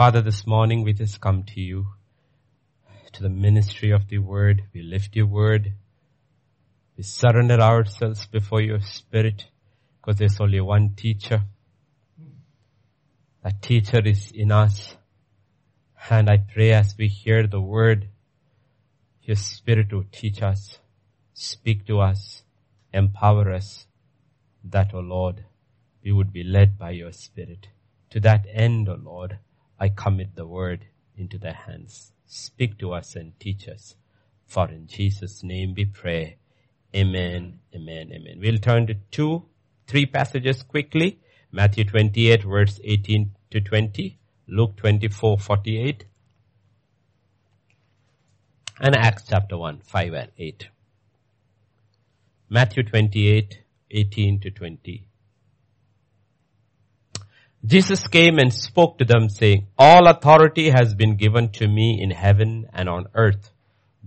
Father, this morning we just come to you, to the ministry of the word. We lift your word. We surrender ourselves before your spirit because there's only one teacher. That teacher is in us. And I pray as we hear the word, your spirit will teach us, speak to us, empower us, that, O oh Lord, we would be led by your spirit. To that end, O oh Lord, I commit the word into their hands. Speak to us and teach us. For in Jesus' name we pray. Amen, amen, amen. We'll turn to two, three passages quickly. Matthew 28 verse 18 to 20. Luke 24, 48. And Acts chapter 1, 5 and 8. Matthew 28, 18 to 20. Jesus came and spoke to them saying, all authority has been given to me in heaven and on earth.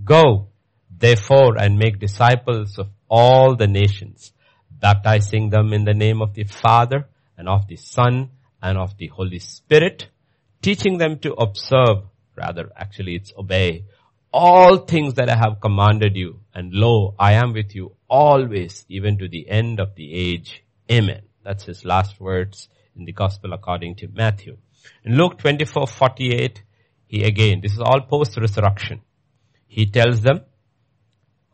Go, therefore, and make disciples of all the nations, baptizing them in the name of the Father and of the Son and of the Holy Spirit, teaching them to observe, rather actually it's obey, all things that I have commanded you. And lo, I am with you always, even to the end of the age. Amen. That's his last words in the gospel according to Matthew. In Luke 24, 48, he again, this is all post-resurrection. He tells them,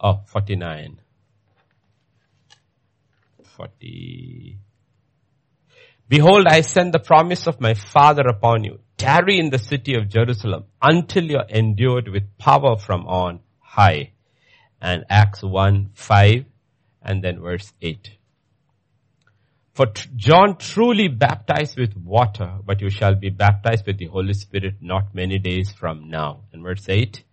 oh, 49, 40, Behold, I send the promise of my Father upon you. Tarry in the city of Jerusalem until you're endured with power from on high. And Acts 1, 5, and then verse 8. For John truly baptized with water, but you shall be baptized with the Holy Spirit not many days from now. And verse 8.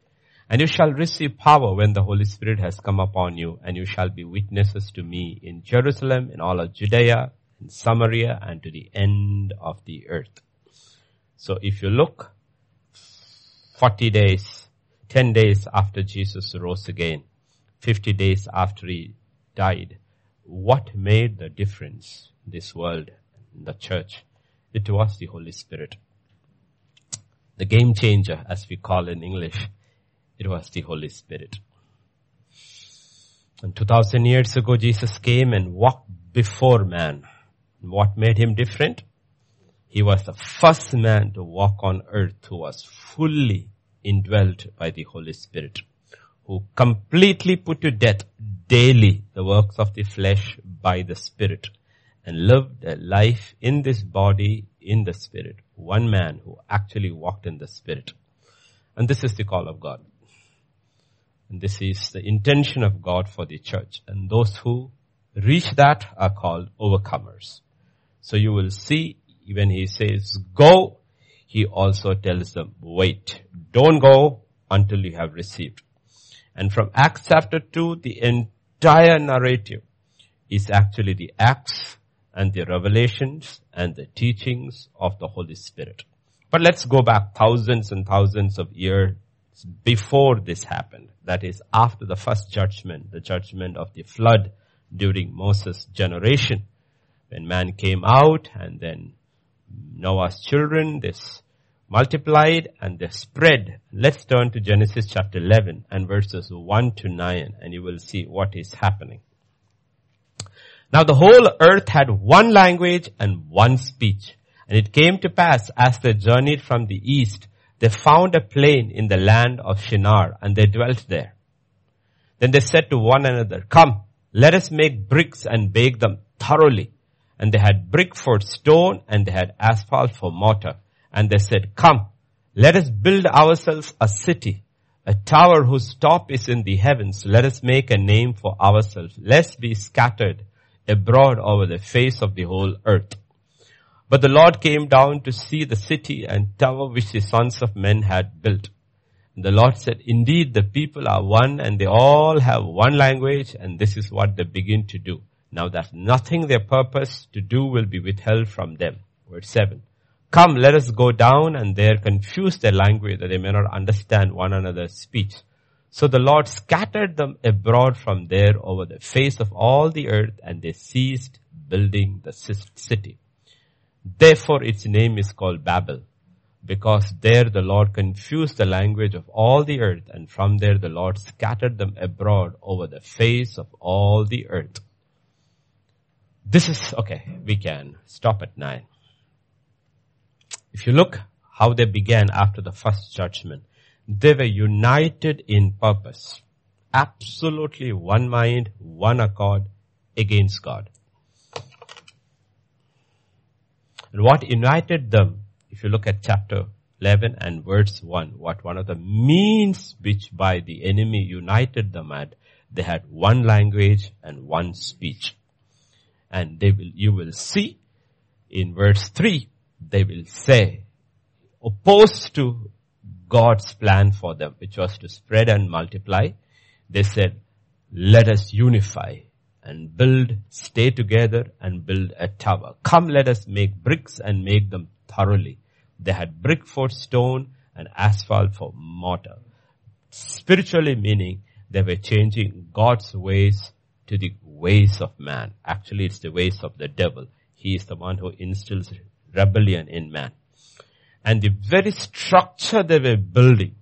And you shall receive power when the Holy Spirit has come upon you, and you shall be witnesses to me in Jerusalem, in all of Judea, in Samaria, and to the end of the earth. So if you look, 40 days, 10 days after Jesus rose again, 50 days after he died, what made the difference? this world, the church. It was the Holy Spirit. The game changer, as we call in English, it was the Holy Spirit. And 2000 years ago, Jesus came and walked before man. What made him different? He was the first man to walk on earth who was fully indwelt by the Holy Spirit, who completely put to death daily the works of the flesh by the Spirit and lived a life in this body in the spirit. One man who actually walked in the spirit. And this is the call of God. And this is the intention of God for the church. And those who reach that are called overcomers. So you will see when he says go, he also tells them wait. Don't go until you have received. And from Acts chapter 2, the entire narrative is actually the Acts and the revelations and the teachings of the Holy Spirit. But let's go back thousands and thousands of years before this happened. That is after the first judgment, the judgment of the flood during Moses' generation. When man came out and then Noah's children, this multiplied and they spread. Let's turn to Genesis chapter 11 and verses 1 to 9 and you will see what is happening. Now the whole earth had one language and one speech. And it came to pass as they journeyed from the east, they found a plain in the land of Shinar and they dwelt there. Then they said to one another, come, let us make bricks and bake them thoroughly. And they had brick for stone and they had asphalt for mortar. And they said, come, let us build ourselves a city, a tower whose top is in the heavens. Let us make a name for ourselves, lest be scattered abroad over the face of the whole earth. But the Lord came down to see the city and tower which the sons of men had built. The Lord said, indeed the people are one and they all have one language and this is what they begin to do. Now that nothing their purpose to do will be withheld from them. Verse 7. Come, let us go down and there confuse their language that they may not understand one another's speech. So the Lord scattered them abroad from there over the face of all the earth and they ceased building the city. Therefore its name is called Babel. because there the Lord confused the language of all the earth and from there the Lord scattered them abroad over the face of all the earth. This is, okay, we can stop at nine. If you look how they began after the first judgment, they were united in purpose. Absolutely one mind, one accord against God. And what united them, if you look at chapter 11 and verse 1, what one of the means which by the enemy united them at, they had one language and one speech. And they will, you will see in verse 3, they will say, opposed to God's plan for them, which was to spread and multiply, they said, let us unify and build, stay together and build a tower. Come let us make bricks and make them thoroughly. They had brick for stone and asphalt for mortar. Spiritually meaning they were changing God's ways to the ways of man. Actually it's the ways of the devil. He is the one who instills rebellion in man. And the very structure they were building,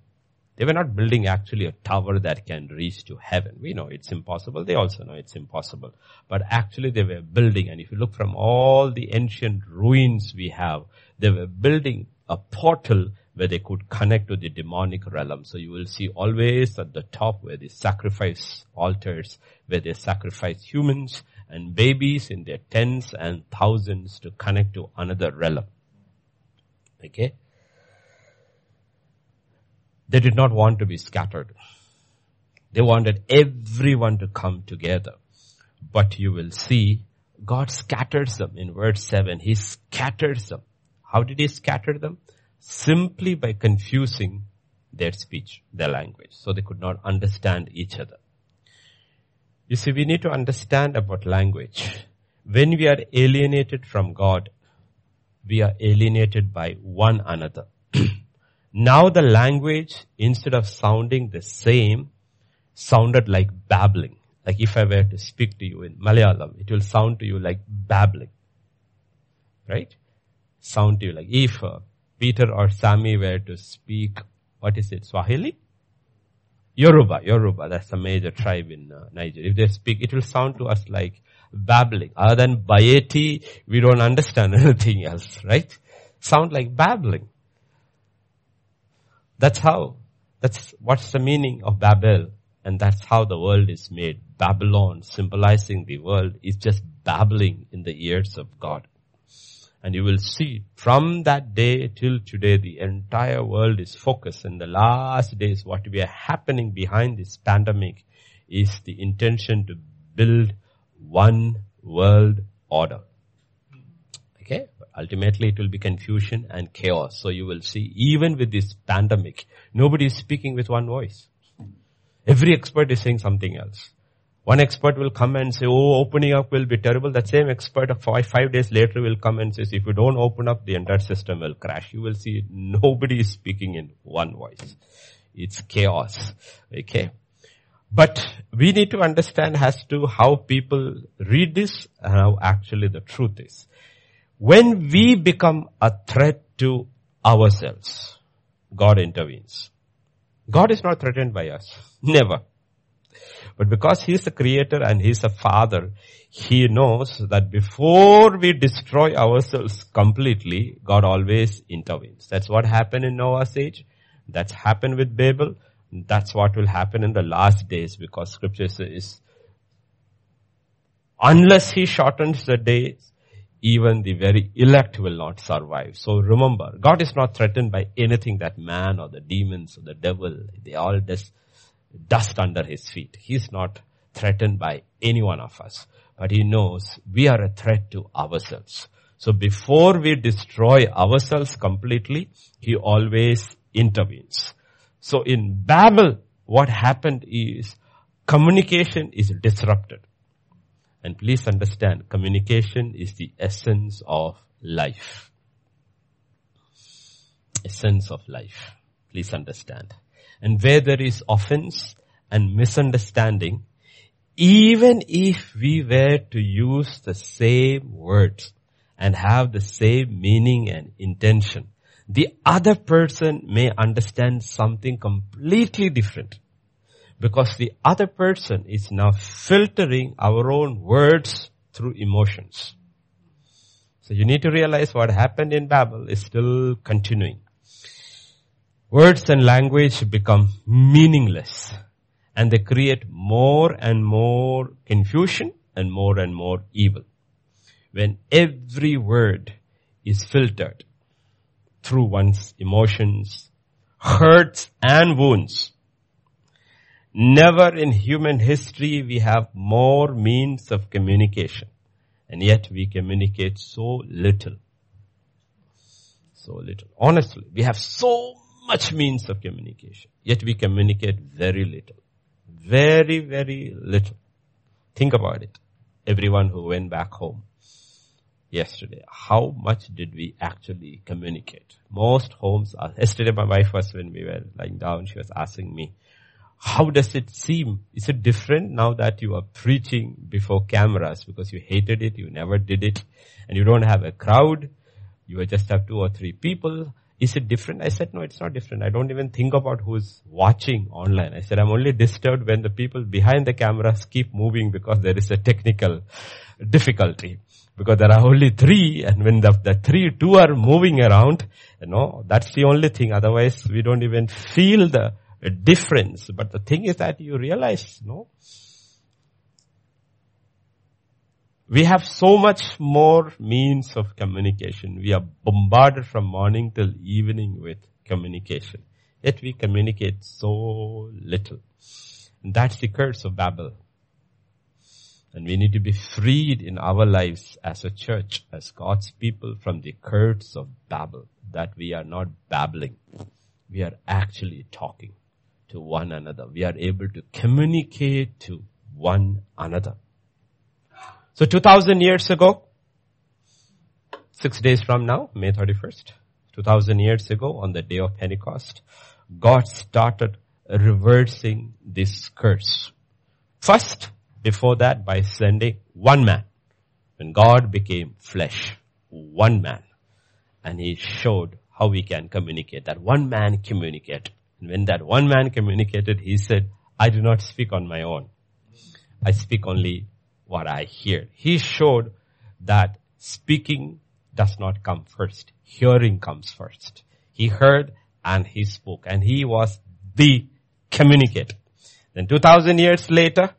they were not building actually a tower that can reach to heaven. We know it's impossible. They also know it's impossible. But actually they were building, and if you look from all the ancient ruins we have, they were building a portal where they could connect to the demonic realm. So you will see always at the top where they sacrifice altars, where they sacrifice humans and babies in their tens and thousands to connect to another realm. Okay? They did not want to be scattered. They wanted everyone to come together. But you will see God scatters them in verse 7. He scatters them. How did he scatter them? Simply by confusing their speech, their language. So they could not understand each other. You see, we need to understand about language. When we are alienated from God, we are alienated by one another. now the language, instead of sounding the same, sounded like babbling. Like if I were to speak to you in Malayalam, it will sound to you like babbling. Right? Sound to you like if uh, Peter or Sammy were to speak, what is it, Swahili? Yoruba, Yoruba, that's a major tribe in uh, Nigeria. If they speak, it will sound to us like babbling. Other than Bayeti, we don't understand anything else, right? Sound like babbling. That's how, that's what's the meaning of Babel. And that's how the world is made. Babylon, symbolizing the world, is just babbling in the ears of God. And you will see from that day till today, the entire world is focused. In the last days, what we are happening behind this pandemic is the intention to build one world order. Okay? Ultimately it will be confusion and chaos. So you will see even with this pandemic, nobody is speaking with one voice. Every expert is saying something else. One expert will come and say, oh, opening up will be terrible. That same expert five, five days later will come and says, if you don't open up, the entire system will crash. You will see nobody is speaking in one voice. It's chaos. Okay. But we need to understand as to how people read this and how actually the truth is. When we become a threat to ourselves, God intervenes. God is not threatened by us. Never. But because He is the creator and He is a father, He knows that before we destroy ourselves completely, God always intervenes. That's what happened in Noah's age. That's happened with Babel. That's what will happen in the last days because scripture says, unless he shortens the days, even the very elect will not survive. So remember, God is not threatened by anything that man or the demons or the devil, they all just dust under his feet. He's not threatened by any one of us, but he knows we are a threat to ourselves. So before we destroy ourselves completely, he always intervenes. So in Babel, what happened is communication is disrupted. And please understand, communication is the essence of life. Essence of life. Please understand. And where there is offense and misunderstanding, even if we were to use the same words and have the same meaning and intention, the other person may understand something completely different because the other person is now filtering our own words through emotions. So you need to realize what happened in Babel is still continuing. Words and language become meaningless and they create more and more confusion and more and more evil. When every word is filtered through one's emotions, hurts and wounds, Never in human history we have more means of communication. And yet we communicate so little. So little. Honestly, we have so much means of communication. Yet we communicate very little. Very, very little. Think about it. Everyone who went back home yesterday, how much did we actually communicate? Most homes are, yesterday my wife was when we were lying down, she was asking me, how does it seem? Is it different now that you are preaching before cameras because you hated it, you never did it, and you don't have a crowd, you just have two or three people? Is it different? I said, no, it's not different. I don't even think about who's watching online. I said, I'm only disturbed when the people behind the cameras keep moving because there is a technical difficulty. Because there are only three and when the, the three, two are moving around, you know, that's the only thing. Otherwise we don't even feel the difference. But the thing is that you realize, you no, we have so much more means of communication. We are bombarded from morning till evening with communication. Yet we communicate so little. And that's the curse of Babel. And we need to be freed in our lives as a church, as God's people from the curse of Babel, that we are not babbling. We are actually talking to one another. We are able to communicate to one another. So 2000 years ago, six days from now, May 31st, 2000 years ago on the day of Pentecost, God started reversing this curse. First, before that, by sending one man. When God became flesh, one man. And he showed how we can communicate. That one man communicate. And when that one man communicated, he said, I do not speak on my own. I speak only what I hear. He showed that speaking does not come first. Hearing comes first. He heard and he spoke and he was the communicator. Then 2000 years later,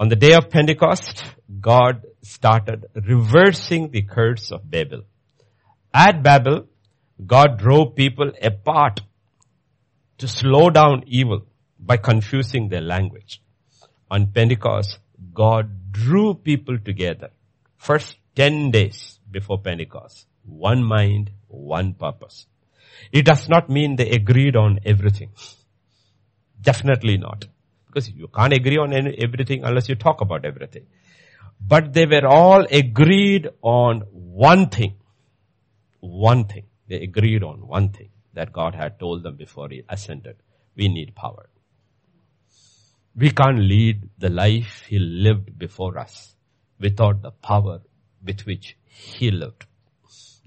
on the day of Pentecost, God started reversing the curse of Babel. At Babel, God drove people apart to slow down evil by confusing their language. On Pentecost, God drew people together. First 10 days before Pentecost. One mind, one purpose. It does not mean they agreed on everything. Definitely not. Because you can't agree on any, everything unless you talk about everything. But they were all agreed on one thing. One thing. They agreed on one thing that God had told them before he ascended. We need power. We can't lead the life he lived before us without the power with which he lived.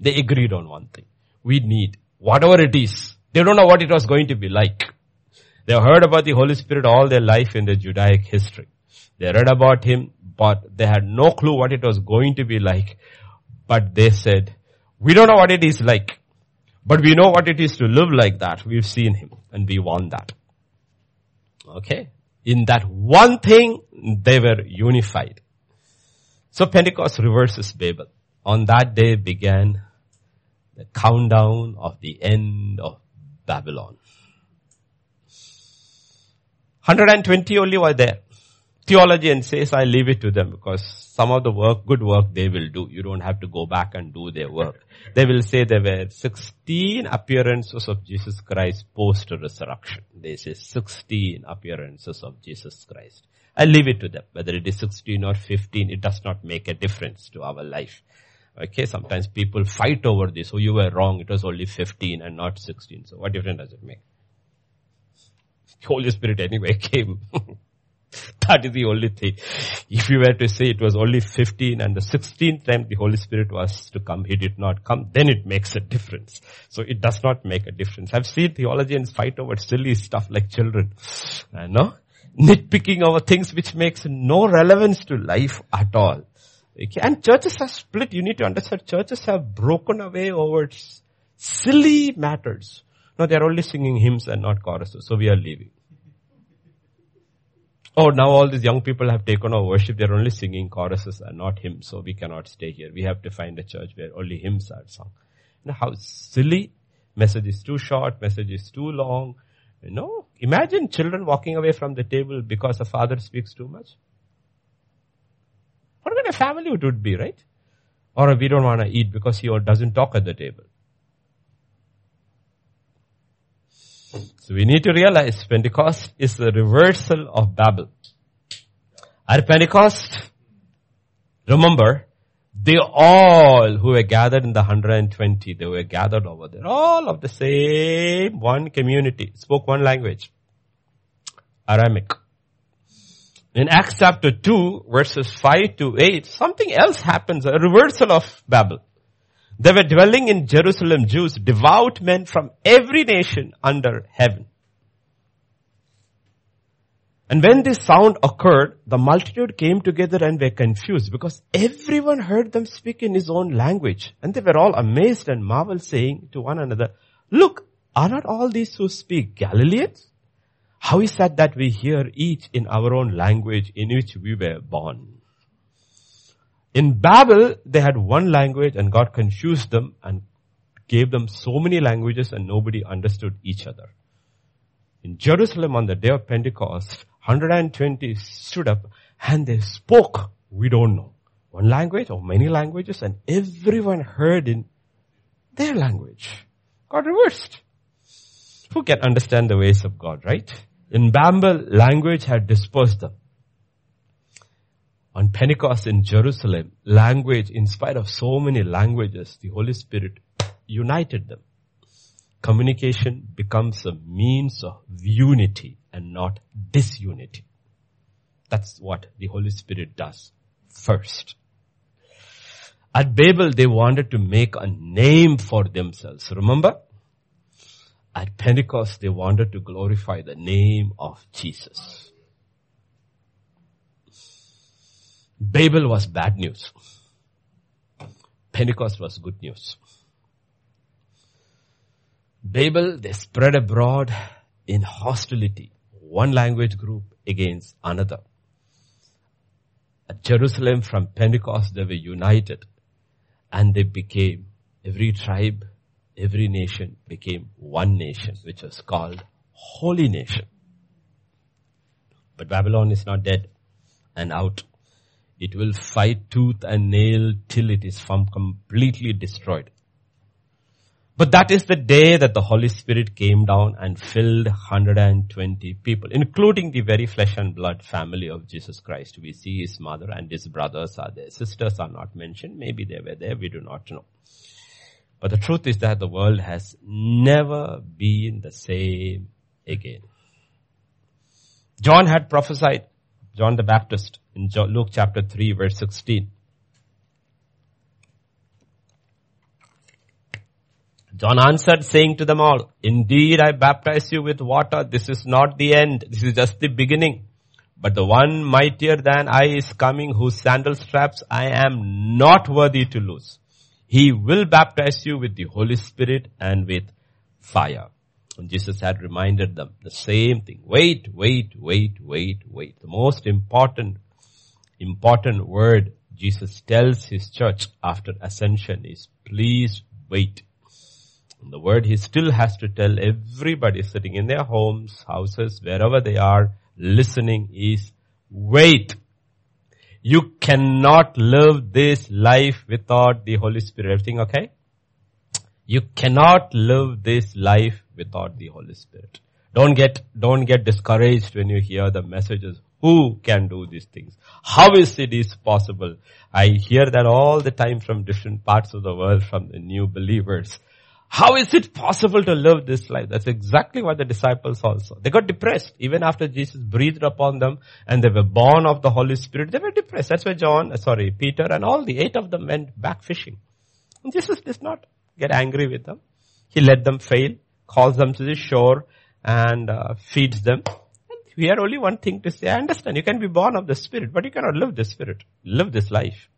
They agreed on one thing. We need whatever it is. They don't know what it was going to be like. They heard about the Holy Spirit all their life in the Judaic history. They read about him, but they had no clue what it was going to be like. But they said, we don't know what it is like. But we know what it is to live like that. We've seen him and we want that. Okay. In that one thing, they were unified. So Pentecost reverses Babel. On that day began the countdown of the end of Babylon. 120 only were there. Theologian says I leave it to them because some of the work, good work they will do. You don't have to go back and do their work. They will say there were 16 appearances of Jesus Christ post resurrection. They say 16 appearances of Jesus Christ. I leave it to them. Whether it is 16 or 15, it does not make a difference to our life. Okay, sometimes people fight over this. Oh, you were wrong. It was only 15 and not 16. So what difference does it make? Holy Spirit anyway came. That is the only thing. If you were to say it was only 15 and the 16th time the Holy Spirit was to come, He did not come, then it makes a difference. So it does not make a difference. I've seen theologians fight over silly stuff like children. I know? Nitpicking over things which makes no relevance to life at all. Okay? And churches are split. You need to understand churches have broken away over silly matters. No, they're only singing hymns and not choruses. So we are leaving. Oh, now all these young people have taken our worship. They're only singing choruses and not hymns. So we cannot stay here. We have to find a church where only hymns are sung. You know how silly. Message is too short. Message is too long. You know, imagine children walking away from the table because a father speaks too much. What kind of family it would be, right? Or we don't want to eat because he doesn't talk at the table. So we need to realize Pentecost is the reversal of Babel. At Pentecost, remember, they all who were gathered in the 120, they were gathered over there, all of the same one community, spoke one language. Aramaic. In Acts chapter 2, verses 5 to 8, something else happens, a reversal of Babel. There were dwelling in Jerusalem Jews, devout men from every nation under heaven. And when this sound occurred, the multitude came together and were confused because everyone heard them speak in his own language. And they were all amazed and marveled saying to one another, look, are not all these who speak Galileans? How is that that we hear each in our own language in which we were born? In Babel, they had one language and God confused them and gave them so many languages and nobody understood each other. In Jerusalem on the day of Pentecost, 120 stood up and they spoke, we don't know, one language or many languages and everyone heard in their language. God reversed. Who can understand the ways of God, right? In Babel, language had dispersed them on Pentecost in Jerusalem, language, in spite of so many languages, the Holy Spirit united them. Communication becomes a means of unity and not disunity. That's what the Holy Spirit does first. At Babel, they wanted to make a name for themselves. Remember? At Pentecost, they wanted to glorify the name of Jesus. Babel was bad news. Pentecost was good news. Babel, they spread abroad in hostility, one language group against another. At Jerusalem from Pentecost, they were united and they became, every tribe, every nation became one nation, which was called Holy Nation. But Babylon is not dead and out. It will fight tooth and nail till it is from completely destroyed. But that is the day that the Holy Spirit came down and filled 120 people, including the very flesh and blood family of Jesus Christ. We see his mother and his brothers are there. Sisters are not mentioned. Maybe they were there. We do not know. But the truth is that the world has never been the same again. John had prophesied, John the Baptist, in Luke chapter 3 verse 16. John answered saying to them all, indeed I baptize you with water. This is not the end. This is just the beginning. But the one mightier than I is coming whose sandal straps I am not worthy to loose. He will baptize you with the Holy Spirit and with fire. And Jesus had reminded them the same thing. Wait, wait, wait, wait, wait. The most important important word Jesus tells his church after ascension is please wait. And the word he still has to tell everybody sitting in their homes, houses, wherever they are listening is wait. You cannot live this life without the Holy Spirit. Everything okay? You cannot live this life without the Holy Spirit. Don't get, don't get discouraged when you hear the messages. Who can do these things? How is it is possible? I hear that all the time from different parts of the world from the new believers. How is it possible to live this life? That's exactly what the disciples also. They got depressed even after Jesus breathed upon them and they were born of the Holy Spirit. They were depressed. That's why John, uh, sorry, Peter and all the eight of them went back fishing. And Jesus did not get angry with them. He let them fail, calls them to the shore and uh, feeds them. We had only one thing to say. I understand you can be born of the Spirit, but you cannot live the Spirit. Live this life.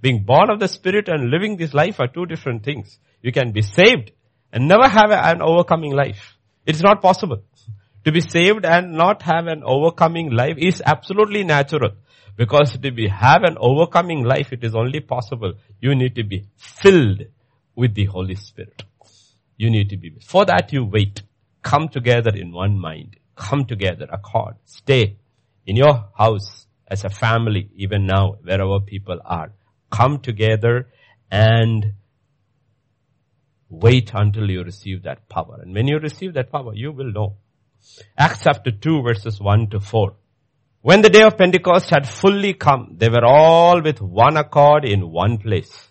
Being born of the Spirit and living this life are two different things. You can be saved and never have an overcoming life. It's not possible. To be saved and not have an overcoming life is absolutely natural. Because to be, have an overcoming life, it is only possible. You need to be filled with the Holy Spirit. You need to be, for that you wait. Come together in one mind. Come together, accord. Stay in your house as a family, even now, wherever people are. Come together and Wait until you receive that power. And when you receive that power, you will know. Acts chapter 2 verses 1 to 4. When the day of Pentecost had fully come, they were all with one accord in one place.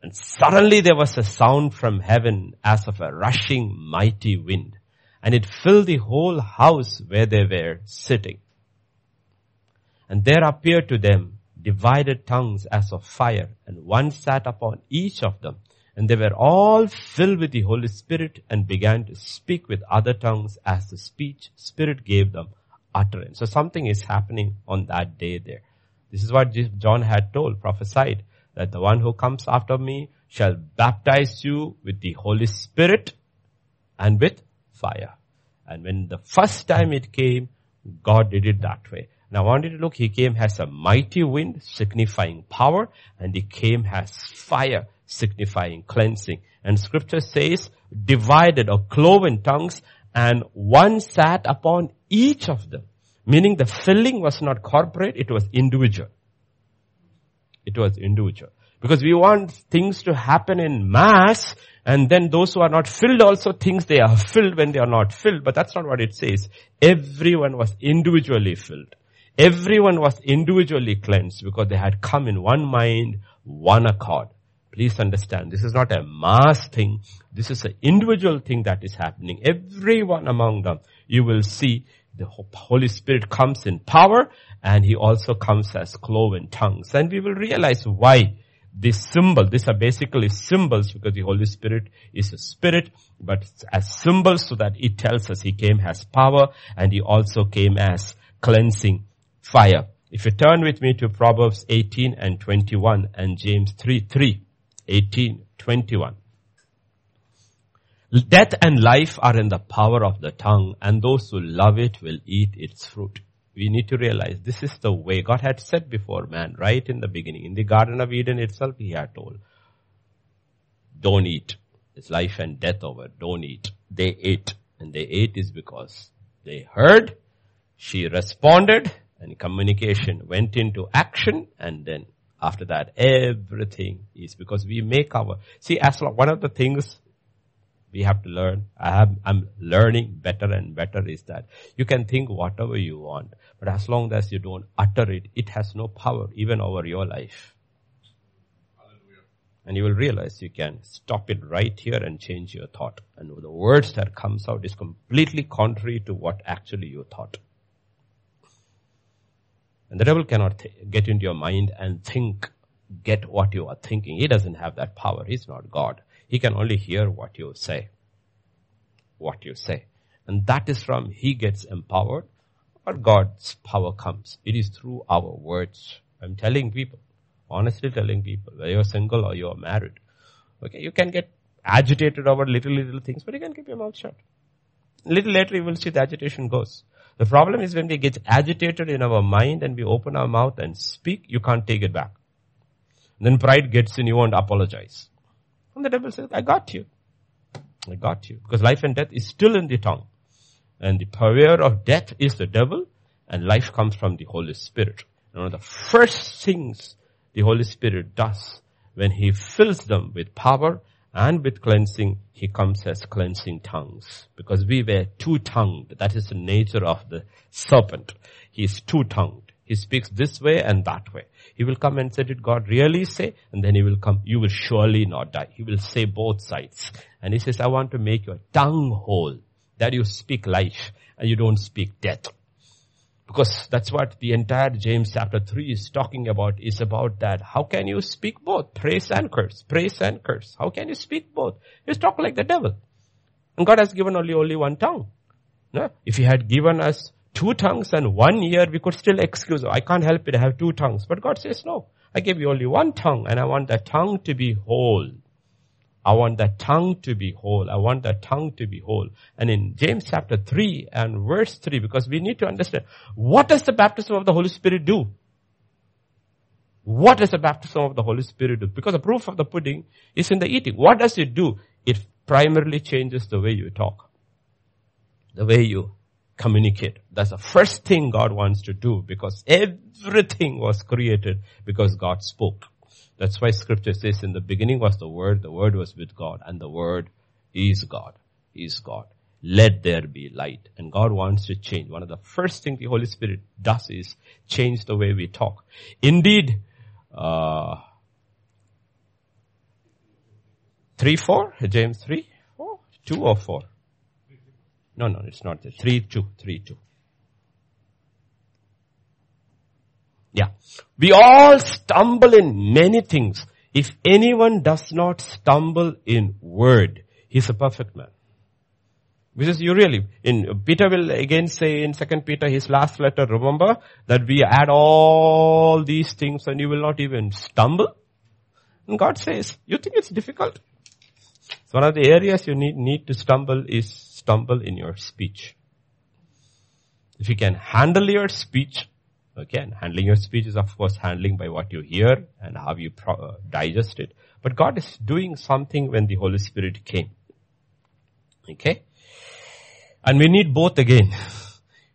And suddenly there was a sound from heaven as of a rushing mighty wind. And it filled the whole house where they were sitting. And there appeared to them divided tongues as of fire, and one sat upon each of them. And they were all filled with the Holy Spirit and began to speak with other tongues as the speech Spirit gave them utterance. So something is happening on that day there. This is what John had told, prophesied, that the one who comes after me shall baptize you with the Holy Spirit and with fire. And when the first time it came, God did it that way. Now I want you to look, he came as a mighty wind signifying power and he came as fire signifying cleansing. And scripture says divided or cloven tongues and one sat upon each of them. Meaning the filling was not corporate, it was individual. It was individual. Because we want things to happen in mass and then those who are not filled also thinks they are filled when they are not filled. But that's not what it says. Everyone was individually filled. Everyone was individually cleansed because they had come in one mind, one accord. Please understand, this is not a mass thing. This is an individual thing that is happening. Everyone among them, you will see the Holy Spirit comes in power and He also comes as cloven tongues. And we will realize why this symbol, these are basically symbols because the Holy Spirit is a spirit, but as symbols so that it tells us He came as power and He also came as cleansing fire. If you turn with me to Proverbs 18 and 21 and James 3, 3. 18, 21. Death and life are in the power of the tongue and those who love it will eat its fruit. We need to realize this is the way God had said before man, right in the beginning. In the Garden of Eden itself, He had told, don't eat. It's life and death over. Don't eat. They ate. And they ate is because they heard, she responded, and communication went into action, and then after that, everything is because we make our, see, as one of the things we have to learn, I have, I'm learning better and better is that you can think whatever you want, but as long as you don't utter it, it has no power even over your life. And you will realize you can stop it right here and change your thought. And the words that comes out is completely contrary to what actually you thought. And the devil cannot th- get into your mind and think, get what you are thinking. He doesn't have that power. He's not God. He can only hear what you say. What you say. And that is from he gets empowered or God's power comes. It is through our words. I'm telling people, honestly telling people, whether you're single or you're married. Okay, you can get agitated over little, little things, but you can keep your mouth shut. Little later you will see the agitation goes. The problem is when we get agitated in our mind and we open our mouth and speak, you can't take it back. then pride gets in, you won't apologize. And the devil says, I got you. I got you. Because life and death is still in the tongue. And the power of death is the devil and life comes from the Holy Spirit. And one of the first things the Holy Spirit does when he fills them with power and with cleansing, he comes as cleansing tongues. Because we were two-tongued. That is the nature of the serpent. He is two-tongued. He speaks this way and that way. He will come and say, did God really say? And then he will come, you will surely not die. He will say both sides. And he says, I want to make your tongue whole, that you speak life and you don't speak death. Because that's what the entire James chapter 3 is talking about, is about that. How can you speak both? Praise and curse. Praise and curse. How can you speak both? You talk like the devil. And God has given only, only one tongue. No? If he had given us two tongues and one ear, we could still excuse, oh, I can't help it, I have two tongues. But God says, no, I gave you only one tongue and I want that tongue to be whole. I want that tongue to be whole. I want that tongue to be whole. And in James chapter 3 and verse 3, because we need to understand, what does the baptism of the Holy Spirit do? What does the baptism of the Holy Spirit do? Because the proof of the pudding is in the eating. What does it do? It primarily changes the way you talk. The way you communicate. That's the first thing God wants to do because everything was created because God spoke. That's why scripture says in the beginning was the word, the word was with God and the word is God, is God. Let there be light. And God wants to change. One of the first things the Holy Spirit does is change the way we talk. Indeed, uh, 3, 4, James 3, 4, 2 or 4? No, no, it's not there. 3, 2, 3, 2. Yeah. We all stumble in many things. If anyone does not stumble in word, he's a perfect man. Because you really, in, Peter will again say in second Peter, his last letter, remember that we add all these things and you will not even stumble. And God says, you think it's difficult? So one of the areas you need, need to stumble is stumble in your speech. If you can handle your speech, okay, and handling your speech is of course handling by what you hear and how you pro- uh, digest it. But God is doing something when the Holy Spirit came. Okay? And we need both again.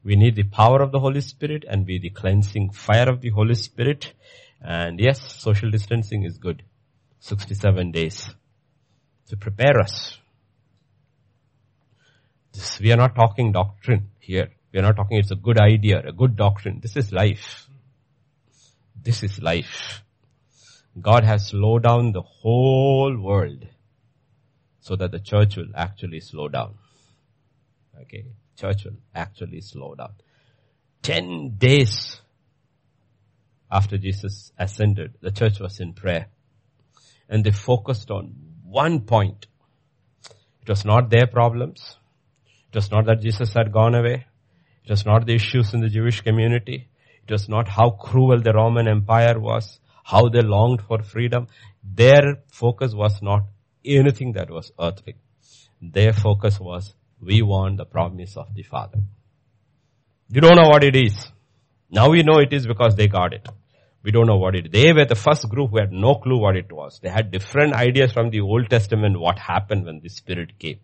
We need the power of the Holy Spirit and we the cleansing fire of the Holy Spirit. And yes, social distancing is good. 67 days to prepare us this, we are not talking doctrine here. We are not talking it's a good idea, a good doctrine. This is life. This is life. God has slowed down the whole world so that the church will actually slow down. Okay. Church will actually slow down. Ten days after Jesus ascended, the church was in prayer and they focused on one point. It was not their problems. It was not that Jesus had gone away. It was not the issues in the Jewish community. It was not how cruel the Roman Empire was, how they longed for freedom. Their focus was not anything that was earthly. Their focus was, we want the promise of the Father. We don't know what it is. Now we know it is because they got it. We don't know what it is. They were the first group who had no clue what it was. They had different ideas from the Old Testament what happened when the Spirit came.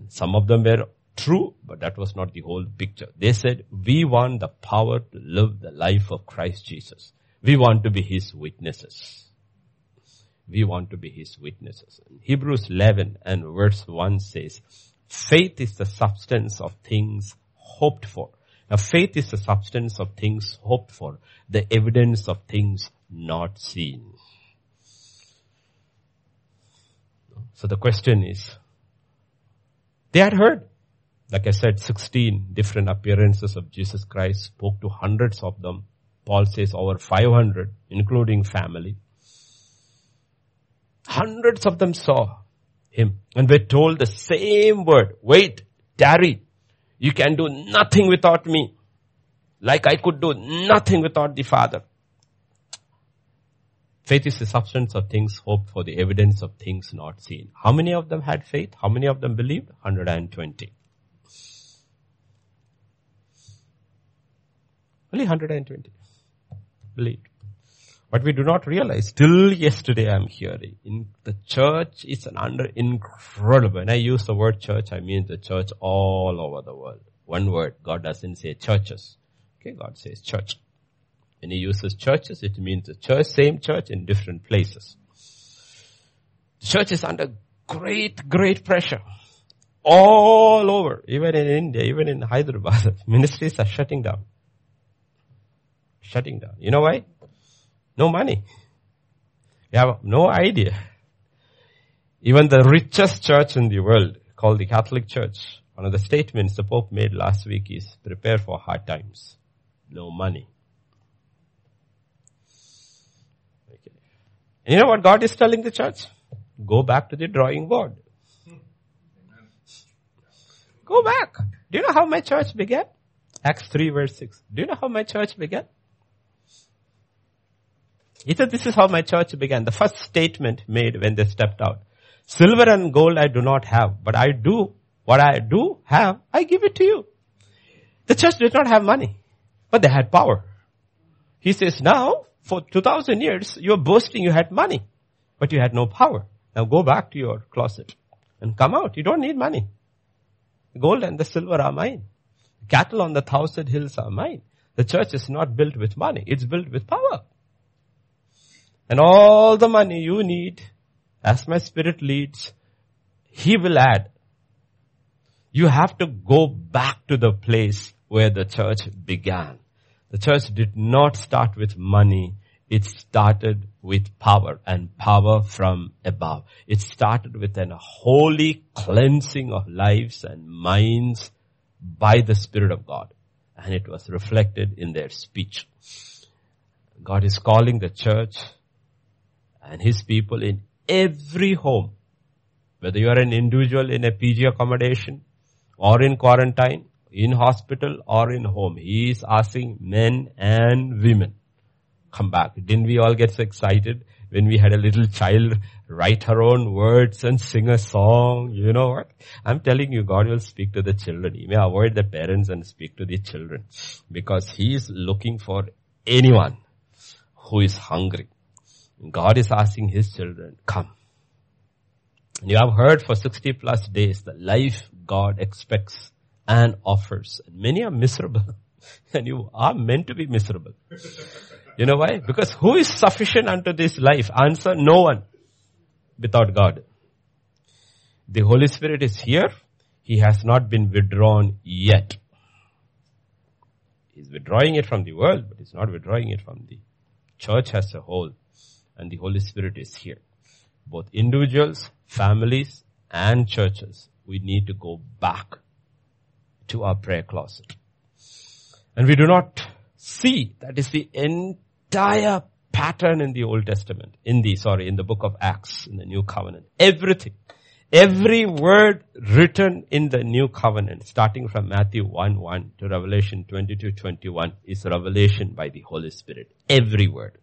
And some of them were true, but that was not the whole picture. They said, we want the power to live the life of Christ Jesus. We want to be His witnesses. We want to be His witnesses. Hebrews 11 and verse 1 says, faith is the substance of things hoped for. Now faith is the substance of things hoped for, the evidence of things not seen. So the question is, they had heard. Like I said, 16 different appearances of Jesus Christ spoke to hundreds of them. Paul says over 500, including family. Hundreds of them saw him and were told the same word. Wait, tarry. You can do nothing without me. Like I could do nothing without the Father. Faith is the substance of things hoped for, the evidence of things not seen. How many of them had faith? How many of them believed? 120. Only 120 believed. But we do not realize, till yesterday I'm hearing, in the church is an under incredible, when I use the word church, I mean the church all over the world. One word, God doesn't say churches. Okay, God says church. When he uses churches, it means the church, same church in different places. The church is under great, great pressure. All over, even in India, even in Hyderabad, ministries are shutting down. shutting down. You know why? No money. You have no idea. Even the richest church in the world, called the Catholic Church, one of the statements the Pope made last week is prepare for hard times. No money. And you know what God is telling the church? Go back to the drawing board. Go back. Do you know how my church began? Acts 3 verse 6. Do you know how my church began? He said, this is how my church began. The first statement made when they stepped out. Silver and gold I do not have, but I do, what I do have, I give it to you. The church did not have money, but they had power. He says, now, for 2000 years, you're boasting you had money, but you had no power. Now go back to your closet and come out. You don't need money. The gold and the silver are mine. Cattle on the thousand hills are mine. The church is not built with money. It's built with power. And all the money you need, as my spirit leads, he will add. You have to go back to the place where the church began. The church did not start with money. It started with power and power from above. It started with an holy cleansing of lives and minds by the Spirit of God. And it was reflected in their speech. God is calling the church and His people in every home, whether you are an individual in a PG accommodation or in quarantine, in hospital or in home. He is asking men and women come back. Didn't we all get so excited when we had a little child write her own words and sing a song? You know what? I'm telling you, God will speak to the children. He may avoid the parents and speak to the children because He is looking for anyone who is hungry. God is asking His children, come. You have heard for 60 plus days the life God expects and offers. And many are miserable. And you are meant to be miserable. You know why? Because who is sufficient unto this life? Answer, no one without God. The Holy Spirit is here. He has not been withdrawn yet. He's withdrawing it from the world, but he's not withdrawing it from the church as a whole. And the Holy Spirit is here. Both individuals, families, and churches, we need to go back to our prayer closet. And we do not see that is the entire pattern in the Old Testament, in the, sorry, in the book of Acts, in the New Covenant. Everything. Every word written in the New Covenant, starting from Matthew 1 1 to Revelation 22 21, is revelation by the Holy Spirit. Every word.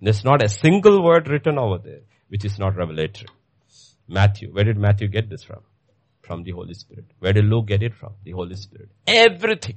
There's not a single word written over there which is not revelatory. Matthew, where did Matthew get this from? From the Holy Spirit. Where did Luke get it from? The Holy Spirit. Everything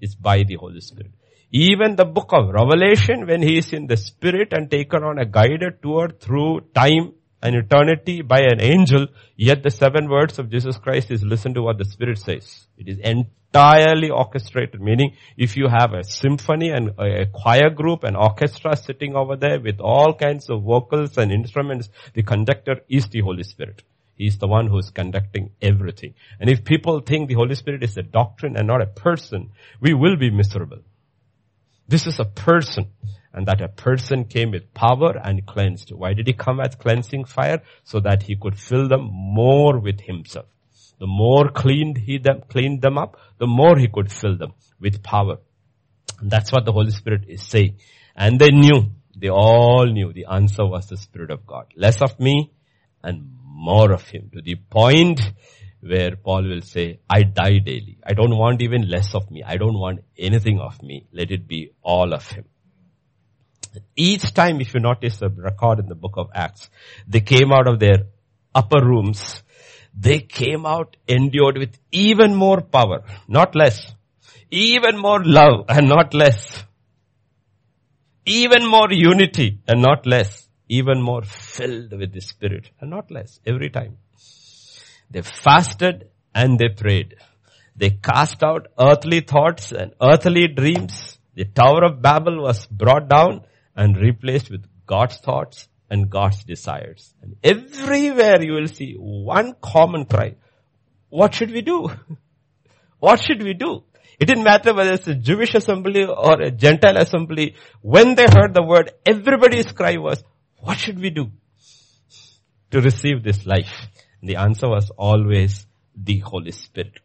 is by the Holy Spirit. Even the book of Revelation, when he is in the spirit and taken on a guided tour through time and eternity by an angel, yet the seven words of Jesus Christ is listen to what the Spirit says. It is entirely orchestrated, meaning if you have a symphony and a choir group and orchestra sitting over there with all kinds of vocals and instruments, the conductor is the Holy Spirit. He is the one who is conducting everything. And if people think the Holy Spirit is a doctrine and not a person, we will be miserable. This is a person. And that a person came with power and cleansed. Why did he come as cleansing fire? So that he could fill them more with himself. The more cleaned he them, cleaned them up, the more he could fill them with power. And that's what the Holy Spirit is saying. And they knew, they all knew the answer was the Spirit of God. Less of me and more of Him to the point where Paul will say, I die daily. I don't want even less of me. I don't want anything of me. Let it be all of him. Each time, if you notice the record in the book of Acts, they came out of their upper rooms. They came out endured with even more power, not less. Even more love and not less. Even more unity and not less. Even more filled with the Spirit and not less every time. They fasted and they prayed. They cast out earthly thoughts and earthly dreams. The Tower of Babel was brought down and replaced with God's thoughts and God's desires. And everywhere you will see one common cry. What should we do? What should we do? It didn't matter whether it's a Jewish assembly or a Gentile assembly. When they heard the word, everybody's cry was, what should we do to receive this life? And the answer was always the Holy Spirit.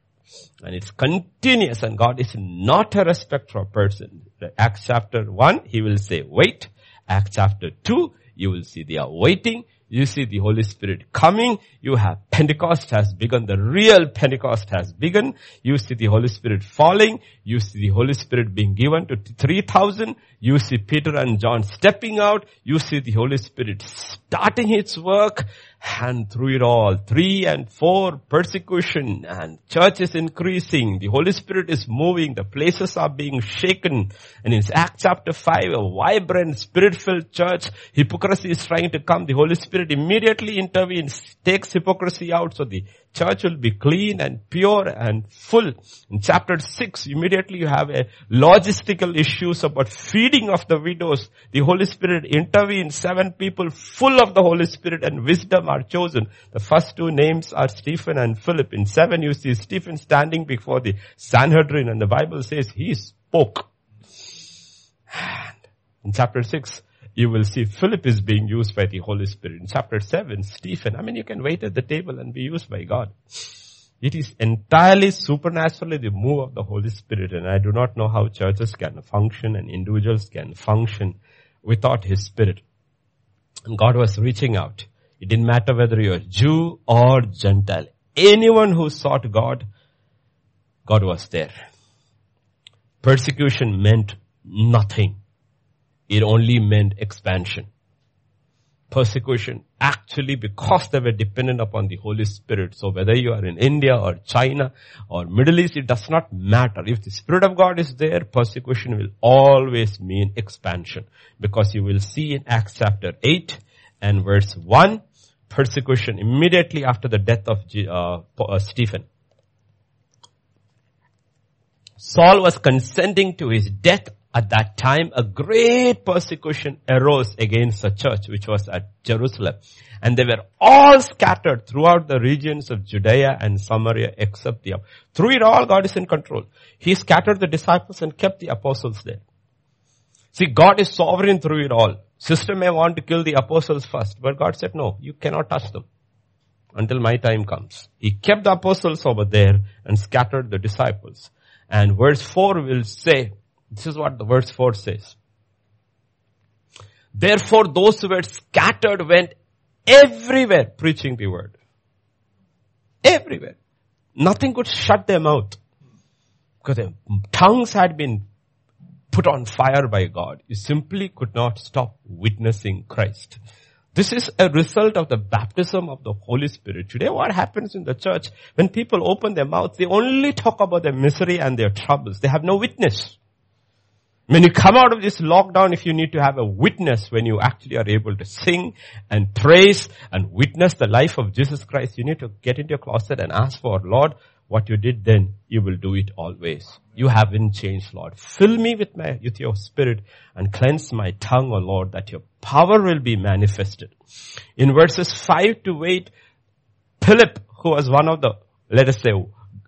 And it's continuous and God is not a respect for a person. Acts chapter 1, he will say, wait. Acts chapter 2, you will see they are waiting. You see the Holy Spirit coming. You have Pentecost has begun. The real Pentecost has begun. You see the Holy Spirit falling. You see the Holy Spirit being given to 3,000. You see Peter and John stepping out. You see the Holy Spirit starting its work. And through it all, three and four, persecution and church is increasing. The Holy Spirit is moving. The places are being shaken. And in Acts chapter 5, a vibrant, spirit-filled church, hypocrisy is trying to come. The Holy Spirit immediately intervenes, takes hypocrisy out so the church will be clean and pure and full. In chapter 6, immediately you have a logistical issues about feeding of the widows. The Holy Spirit intervenes. Seven people full of the Holy Spirit and wisdom are chosen. The first two names are Stephen and Philip. In seven you see Stephen standing before the Sanhedrin and the Bible says he spoke. And in chapter 6, you will see Philip is being used by the Holy Spirit. In chapter 7, Stephen, I mean, you can wait at the table and be used by God. It is entirely supernaturally the move of the Holy Spirit and I do not know how churches can function and individuals can function without His Spirit. And God was reaching out. It didn't matter whether you're Jew or Gentile. Anyone who sought God, God was there. Persecution meant nothing it only meant expansion. Persecution actually because they were dependent upon the Holy Spirit. So whether you are in India or China or Middle East, it does not matter. If the Spirit of God is there, persecution will always mean expansion. Because you will see in Acts chapter 8 and verse 1, persecution immediately after the death of uh, uh, Stephen. Saul was consenting to his death at that time, a great persecution arose against the church, which was at Jerusalem. And they were all scattered throughout the regions of Judea and Samaria except the, through it all, God is in control. He scattered the disciples and kept the apostles there. See, God is sovereign through it all. Sister may want to kill the apostles first, but God said, no, you cannot touch them until my time comes. He kept the apostles over there and scattered the disciples. And verse 4 will say, this is what the verse 4 says. Therefore those who were scattered went everywhere preaching the word. Everywhere. Nothing could shut them out. Because their tongues had been put on fire by God. You simply could not stop witnessing Christ. This is a result of the baptism of the Holy Spirit. Today what happens in the church, when people open their mouths, they only talk about their misery and their troubles. They have no witness. When you come out of this lockdown, if you need to have a witness when you actually are able to sing and praise and witness the life of Jesus Christ, you need to get into your closet and ask for, Lord, what you did then, you will do it always. You haven't changed, Lord. Fill me with my, with your spirit and cleanse my tongue, O Lord, that your power will be manifested. In verses 5 to 8, Philip, who was one of the, let us say,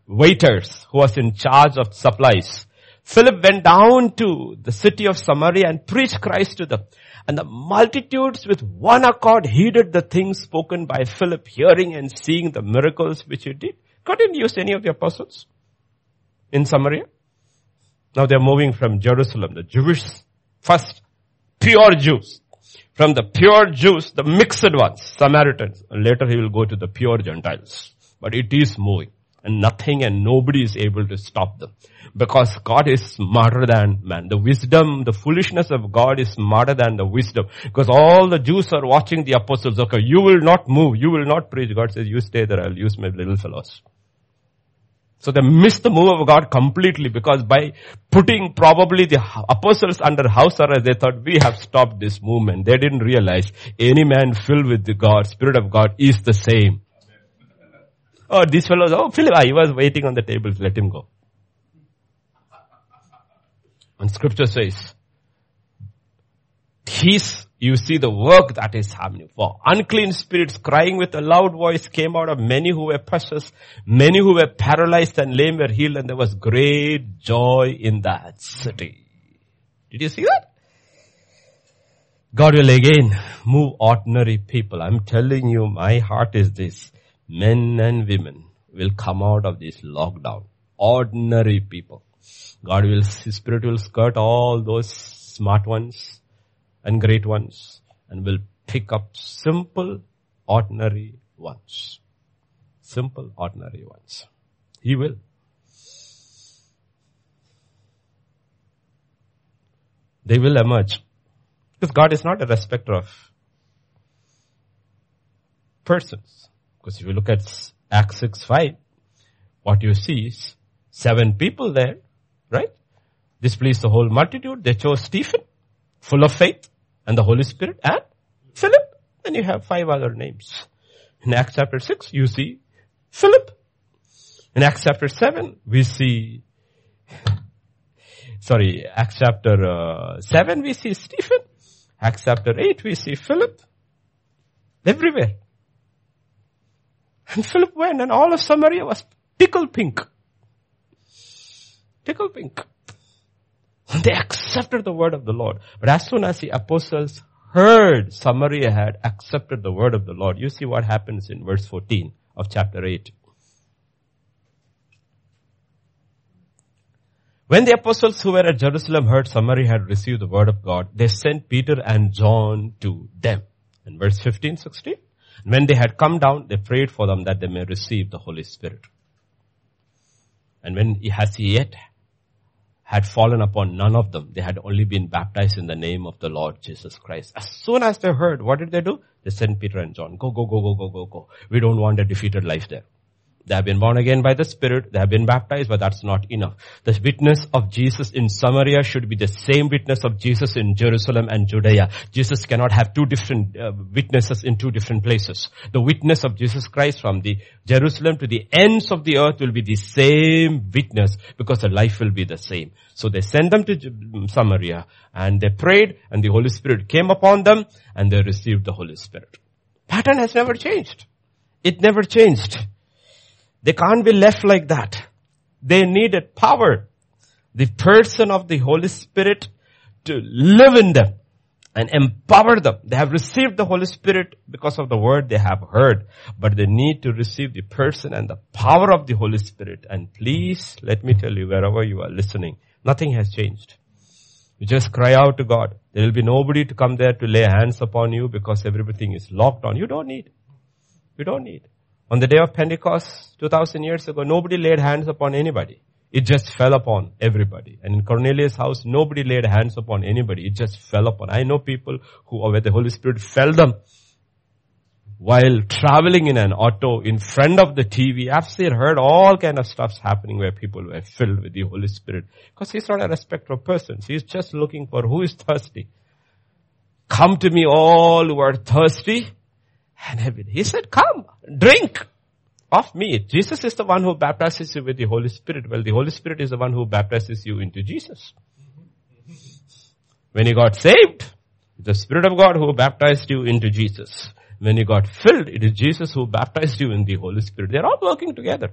waiters, who was in charge of supplies, Philip went down to the city of Samaria and preached Christ to them. And the multitudes with one accord heeded the things spoken by Philip, hearing and seeing the miracles which he did. God didn't use any of the apostles in Samaria. Now they're moving from Jerusalem, the Jewish, first pure Jews. From the pure Jews, the mixed ones, Samaritans. Later he will go to the pure Gentiles. But it is moving. And nothing and nobody is able to stop them because God is smarter than man. The wisdom, the foolishness of God is smarter than the wisdom. Because all the Jews are watching the apostles. Okay, you will not move. You will not preach. God says, you stay there. I'll use my little fellows. So they missed the move of God completely because by putting probably the apostles under house arrest, they thought we have stopped this movement. They didn't realize any man filled with the God, Spirit of God is the same. Oh, these fellows, oh, Philip, ah, he was waiting on the table, let him go. And scripture says, his You see the work that is happening. For unclean spirits crying with a loud voice came out of many who were possessed. Many who were paralyzed and lame were healed and there was great joy in that city. Did you see that? God will again move ordinary people. I'm telling you, my heart is this. Men and women will come out of this lockdown. Ordinary people. God will, His Spirit will skirt all those smart ones and great ones and will pick up simple, ordinary ones. Simple, ordinary ones. He will. They will emerge. Because God is not a respecter of persons. Because if you look at Acts 6 5, what you see is seven people there, right? Displeased the whole multitude. They chose Stephen, full of faith and the Holy Spirit and Philip. Then you have five other names. In Acts chapter 6, you see Philip. In Acts chapter 7, we see, sorry, Acts chapter uh, 7, we see Stephen. Acts chapter 8, we see Philip. Everywhere. And Philip went and all of Samaria was tickle pink. Tickle pink. They accepted the word of the Lord. But as soon as the apostles heard Samaria had accepted the word of the Lord, you see what happens in verse 14 of chapter 8. When the apostles who were at Jerusalem heard Samaria had received the word of God, they sent Peter and John to them. In verse 15, 16. When they had come down, they prayed for them that they may receive the Holy Spirit. And when he has yet had fallen upon none of them, they had only been baptized in the name of the Lord Jesus Christ. As soon as they heard, what did they do? They sent Peter and John. Go, go, go, go, go, go, go. We don't want a defeated life there. They have been born again by the Spirit. They have been baptized, but that's not enough. The witness of Jesus in Samaria should be the same witness of Jesus in Jerusalem and Judea. Jesus cannot have two different uh, witnesses in two different places. The witness of Jesus Christ from the Jerusalem to the ends of the earth will be the same witness because the life will be the same. So they sent them to Samaria and they prayed and the Holy Spirit came upon them and they received the Holy Spirit. Pattern has never changed. It never changed. They can't be left like that. They needed power. The person of the Holy Spirit to live in them and empower them. They have received the Holy Spirit because of the word they have heard, but they need to receive the person and the power of the Holy Spirit. And please, let me tell you, wherever you are listening, nothing has changed. You just cry out to God. There will be nobody to come there to lay hands upon you because everything is locked on. You don't need. You don't need. On the day of Pentecost, 2000 years ago, nobody laid hands upon anybody. It just fell upon everybody. And in Cornelius' house, nobody laid hands upon anybody. It just fell upon. I know people who, where the Holy Spirit fell them while traveling in an auto in front of the TV. I've seen, heard all kind of stuffs happening where people were filled with the Holy Spirit. Because He's not a respecter of persons. He's just looking for who is thirsty. Come to me all who are thirsty and. He said, come, drink of me. Jesus is the one who baptizes you with the Holy Spirit. Well, the Holy Spirit is the one who baptizes you into Jesus. When you got saved, the Spirit of God who baptized you into Jesus. When you got filled, it is Jesus who baptized you in the Holy Spirit. They're all working together.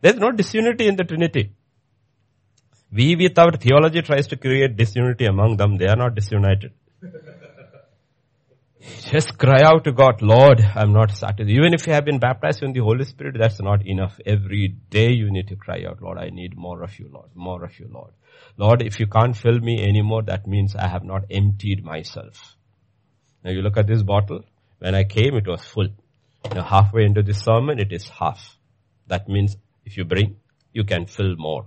There's no disunity in the Trinity. We with our theology tries to create disunity among them. They are not disunited. Just cry out to God, Lord, I'm not satisfied. Even if you have been baptized in the Holy Spirit, that's not enough. Every day you need to cry out, Lord, I need more of you, Lord, more of you, Lord. Lord, if you can't fill me anymore, that means I have not emptied myself. Now you look at this bottle. When I came, it was full. Now halfway into this sermon, it is half. That means if you bring, you can fill more.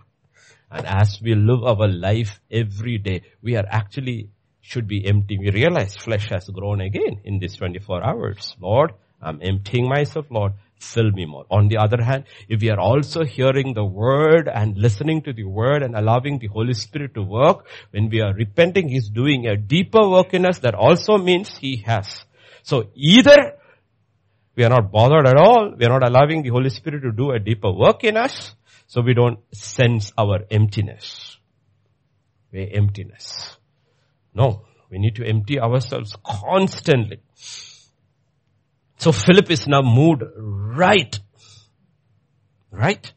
And as we live our life every day, we are actually should be empty. We realize flesh has grown again in these 24 hours. Lord, I'm emptying myself, Lord, fill me more. On the other hand, if we are also hearing the word and listening to the word and allowing the Holy Spirit to work, when we are repenting, He's doing a deeper work in us that also means He has. So either we are not bothered at all, we are not allowing the Holy Spirit to do a deeper work in us, so we don't sense our emptiness. We emptiness. No. We need to empty ourselves constantly. So Philip is now moved right. Right?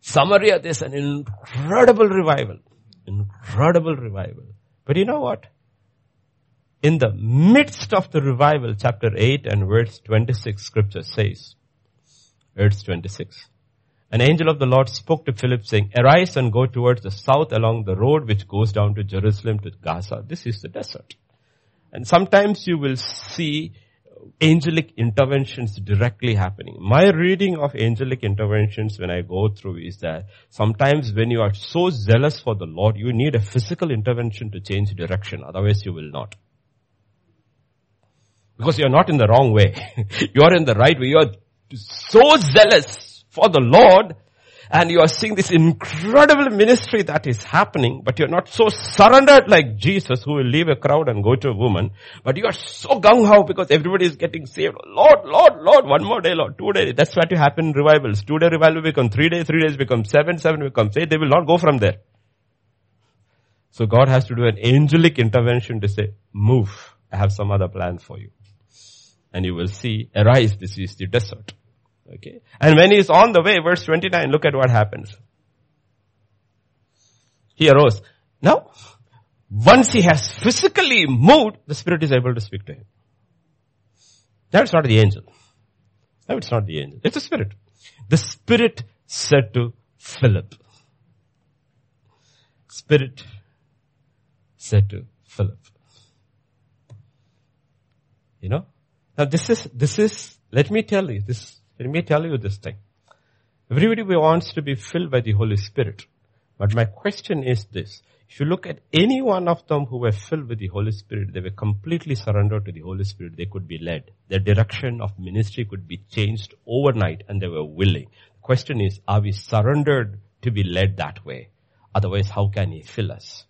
Samaria, there's an incredible revival. Incredible revival. But you know what? In the midst of the revival, chapter 8 and verse 26 scripture says, verse 26, an angel of the Lord spoke to Philip saying, arise and go towards the south along the road which goes down to Jerusalem to Gaza. This is the desert. And sometimes you will see angelic interventions directly happening. My reading of angelic interventions when I go through is that sometimes when you are so zealous for the Lord, you need a physical intervention to change direction. Otherwise you will not. Because you are not in the wrong way. you are in the right way. You are so zealous for the Lord and you are seeing this incredible ministry that is happening, but you're not so surrendered like Jesus who will leave a crowd and go to a woman, but you are so gung-ho because everybody is getting saved. Lord, Lord, Lord, one more day, Lord, two days. That's what you happen in revivals. Two day revival become three days, three days become seven, seven become eight. They will not go from there. So God has to do an angelic intervention to say, move. I have some other plan for you. And you will see, arise, this is the desert. Okay. And when he's on the way, verse 29, look at what happens. He arose. Now, once he has physically moved, the Spirit is able to speak to him. That's not the angel. No, it's not the angel. It's the Spirit. The Spirit said to Philip. Spirit said to Philip. You know? Now this is, this is, let me tell you, this let me tell you this thing. Everybody wants to be filled by the Holy Spirit. But my question is this. If you look at any one of them who were filled with the Holy Spirit, they were completely surrendered to the Holy Spirit. They could be led. Their direction of ministry could be changed overnight and they were willing. The question is, are we surrendered to be led that way? Otherwise, how can He fill us?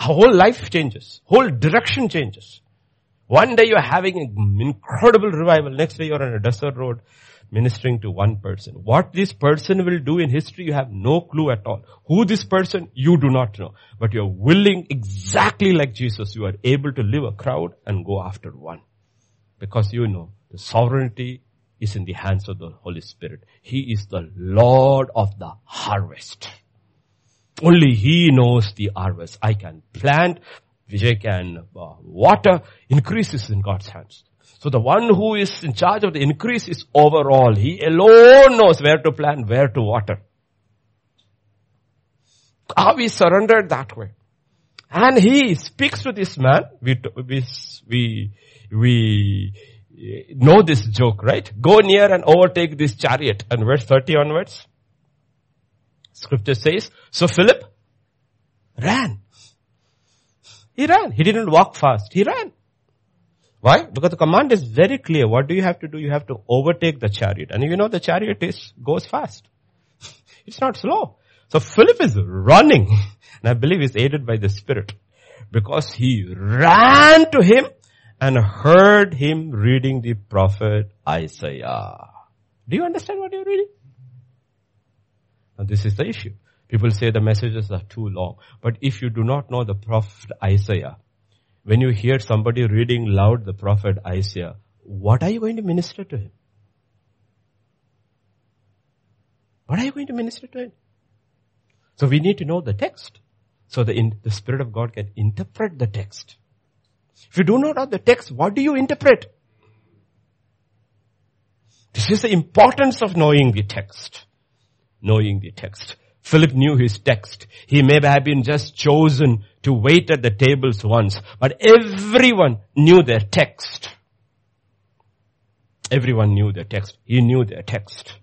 Our whole life changes. Whole direction changes. One day you're having an incredible revival. Next day you're on a desert road ministering to one person. What this person will do in history, you have no clue at all. Who this person, you do not know. But you're willing exactly like Jesus. You are able to live a crowd and go after one. Because you know the sovereignty is in the hands of the Holy Spirit. He is the Lord of the harvest. Only He knows the harvest. I can plant, Vijay can uh, water, increases in God's hands. So the one who is in charge of the increase is overall. He alone knows where to plant, where to water. Are we surrendered that way? And he speaks to this man. We, we, we, we know this joke, right? Go near and overtake this chariot. And verse 30 onwards, scripture says, so Philip ran he ran. He didn't walk fast. He ran. Why? Because the command is very clear. What do you have to do? You have to overtake the chariot. And you know the chariot is, goes fast. it's not slow. So Philip is running. And I believe he's aided by the Spirit. Because he ran to him and heard him reading the prophet Isaiah. Do you understand what you're reading? Now this is the issue. People say the messages are too long. But if you do not know the prophet Isaiah, when you hear somebody reading loud the prophet Isaiah, what are you going to minister to him? What are you going to minister to him? So we need to know the text. So the, in, the Spirit of God can interpret the text. If you do not know the text, what do you interpret? This is the importance of knowing the text. Knowing the text. Philip knew his text. He may have been just chosen to wait at the tables once, but everyone knew their text. Everyone knew their text. He knew their text.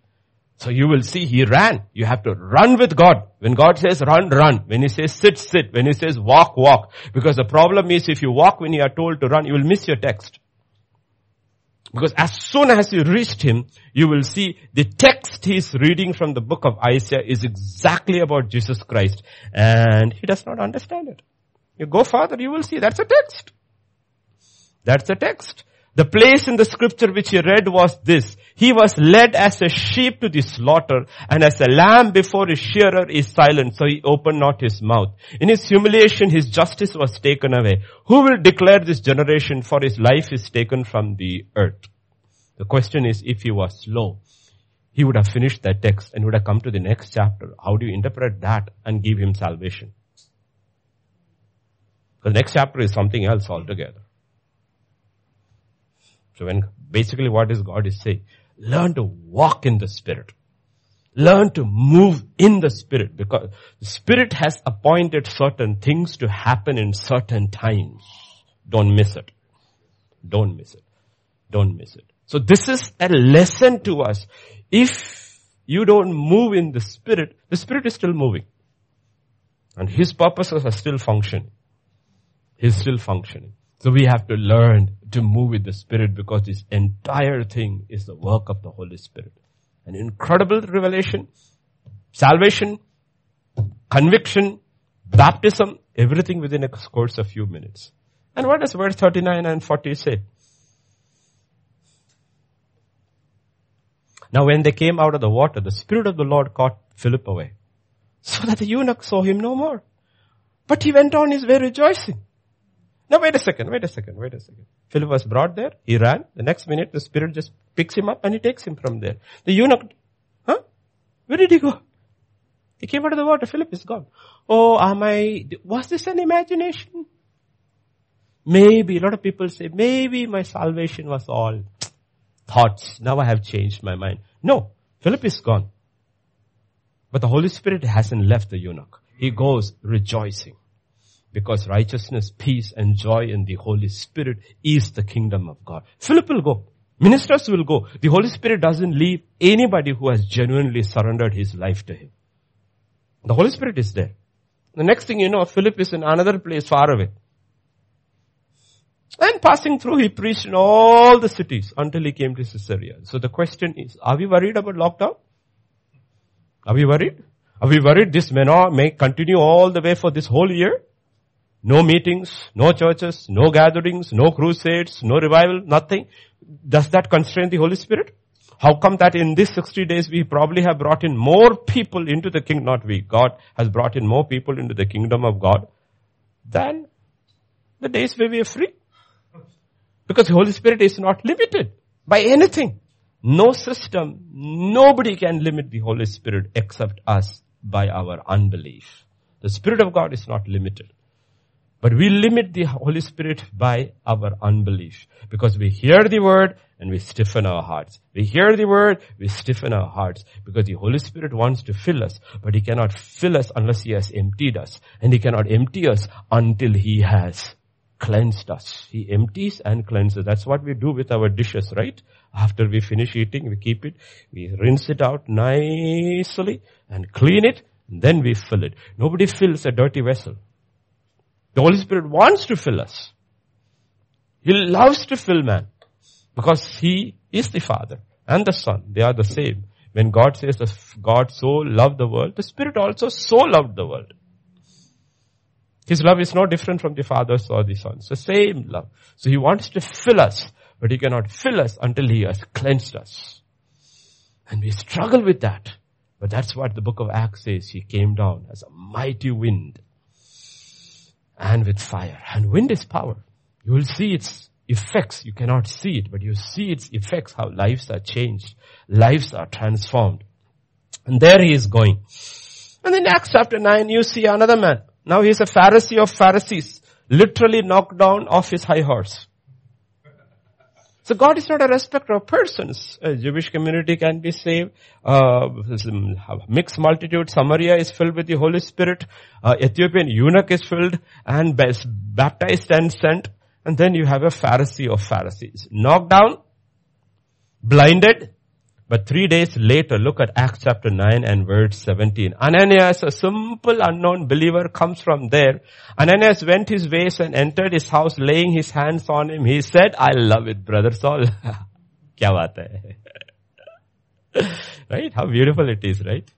So you will see he ran. You have to run with God. When God says run, run. When he says sit, sit. When he says walk, walk. Because the problem is if you walk when you are told to run, you will miss your text. Because as soon as you reached him, you will see the text he's reading from the book of Isaiah is exactly about Jesus Christ. And he does not understand it. You go further, you will see that's a text. That's a text. The place in the scripture which he read was this. He was led as a sheep to the slaughter and as a lamb before his shearer is silent. So he opened not his mouth. In his humiliation, his justice was taken away. Who will declare this generation for his life is taken from the earth? The question is if he was slow, he would have finished that text and would have come to the next chapter. How do you interpret that and give him salvation? The next chapter is something else altogether. So when basically what is God is saying, learn to walk in the Spirit. Learn to move in the Spirit because the Spirit has appointed certain things to happen in certain times. Don't miss it. Don't miss it. Don't miss it. So this is a lesson to us. If you don't move in the Spirit, the Spirit is still moving. And His purposes are still functioning. He's still functioning. So we have to learn to move with the Spirit because this entire thing is the work of the Holy Spirit. An incredible revelation, salvation, conviction, baptism, everything within a course of few minutes. And what does verse 39 and 40 say? Now when they came out of the water, the Spirit of the Lord caught Philip away, so that the eunuch saw him no more. But he went on his way rejoicing. Now wait a second, wait a second, wait a second. Philip was brought there, he ran, the next minute the spirit just picks him up and he takes him from there. The eunuch, huh? Where did he go? He came out of the water, Philip is gone. Oh, am I, was this an imagination? Maybe, a lot of people say, maybe my salvation was all thoughts. Now I have changed my mind. No, Philip is gone. But the Holy Spirit hasn't left the eunuch. He goes rejoicing. Because righteousness, peace and joy in the Holy Spirit is the kingdom of God. Philip will go. Ministers will go. The Holy Spirit doesn't leave anybody who has genuinely surrendered his life to Him. The Holy Spirit is there. The next thing you know, Philip is in another place far away. And passing through, he preached in all the cities until he came to Caesarea. So the question is, are we worried about lockdown? Are we worried? Are we worried this may not, may continue all the way for this whole year? No meetings, no churches, no gatherings, no crusades, no revival, nothing. Does that constrain the Holy Spirit? How come that in these 60 days we probably have brought in more people into the kingdom, not we, God has brought in more people into the kingdom of God than the days where we are free? Because the Holy Spirit is not limited by anything. No system, nobody can limit the Holy Spirit except us by our unbelief. The Spirit of God is not limited. But we limit the Holy Spirit by our unbelief because we hear the word and we stiffen our hearts. We hear the word, we stiffen our hearts because the Holy Spirit wants to fill us, but He cannot fill us unless He has emptied us and He cannot empty us until He has cleansed us. He empties and cleanses. That's what we do with our dishes, right? After we finish eating, we keep it, we rinse it out nicely and clean it, and then we fill it. Nobody fills a dirty vessel. The Holy Spirit wants to fill us. He loves to fill man because He is the Father and the Son. They are the same. When God says that God so loved the world, the Spirit also so loved the world. His love is no different from the Father's or the Son's. The same love. So He wants to fill us, but He cannot fill us until He has cleansed us. And we struggle with that. But that's what the book of Acts says. He came down as a mighty wind and with fire. And wind is power. You will see its effects. You cannot see it, but you see its effects, how lives are changed. Lives are transformed. And there he is going. And in Acts chapter 9, you see another man. Now he is a Pharisee of Pharisees, literally knocked down off his high horse. So God is not a respecter of persons. A Jewish community can be saved. Uh, mixed multitude. Samaria is filled with the Holy Spirit. Uh, Ethiopian eunuch is filled and baptized and sent. And then you have a Pharisee of Pharisees. Knocked down, blinded, but three days later, look at Acts chapter 9 and verse 17. Ananias, a simple unknown believer, comes from there. Ananias went his ways and entered his house, laying his hands on him. He said, I love it, brother Saul. Kya hai? right? How beautiful it is, right?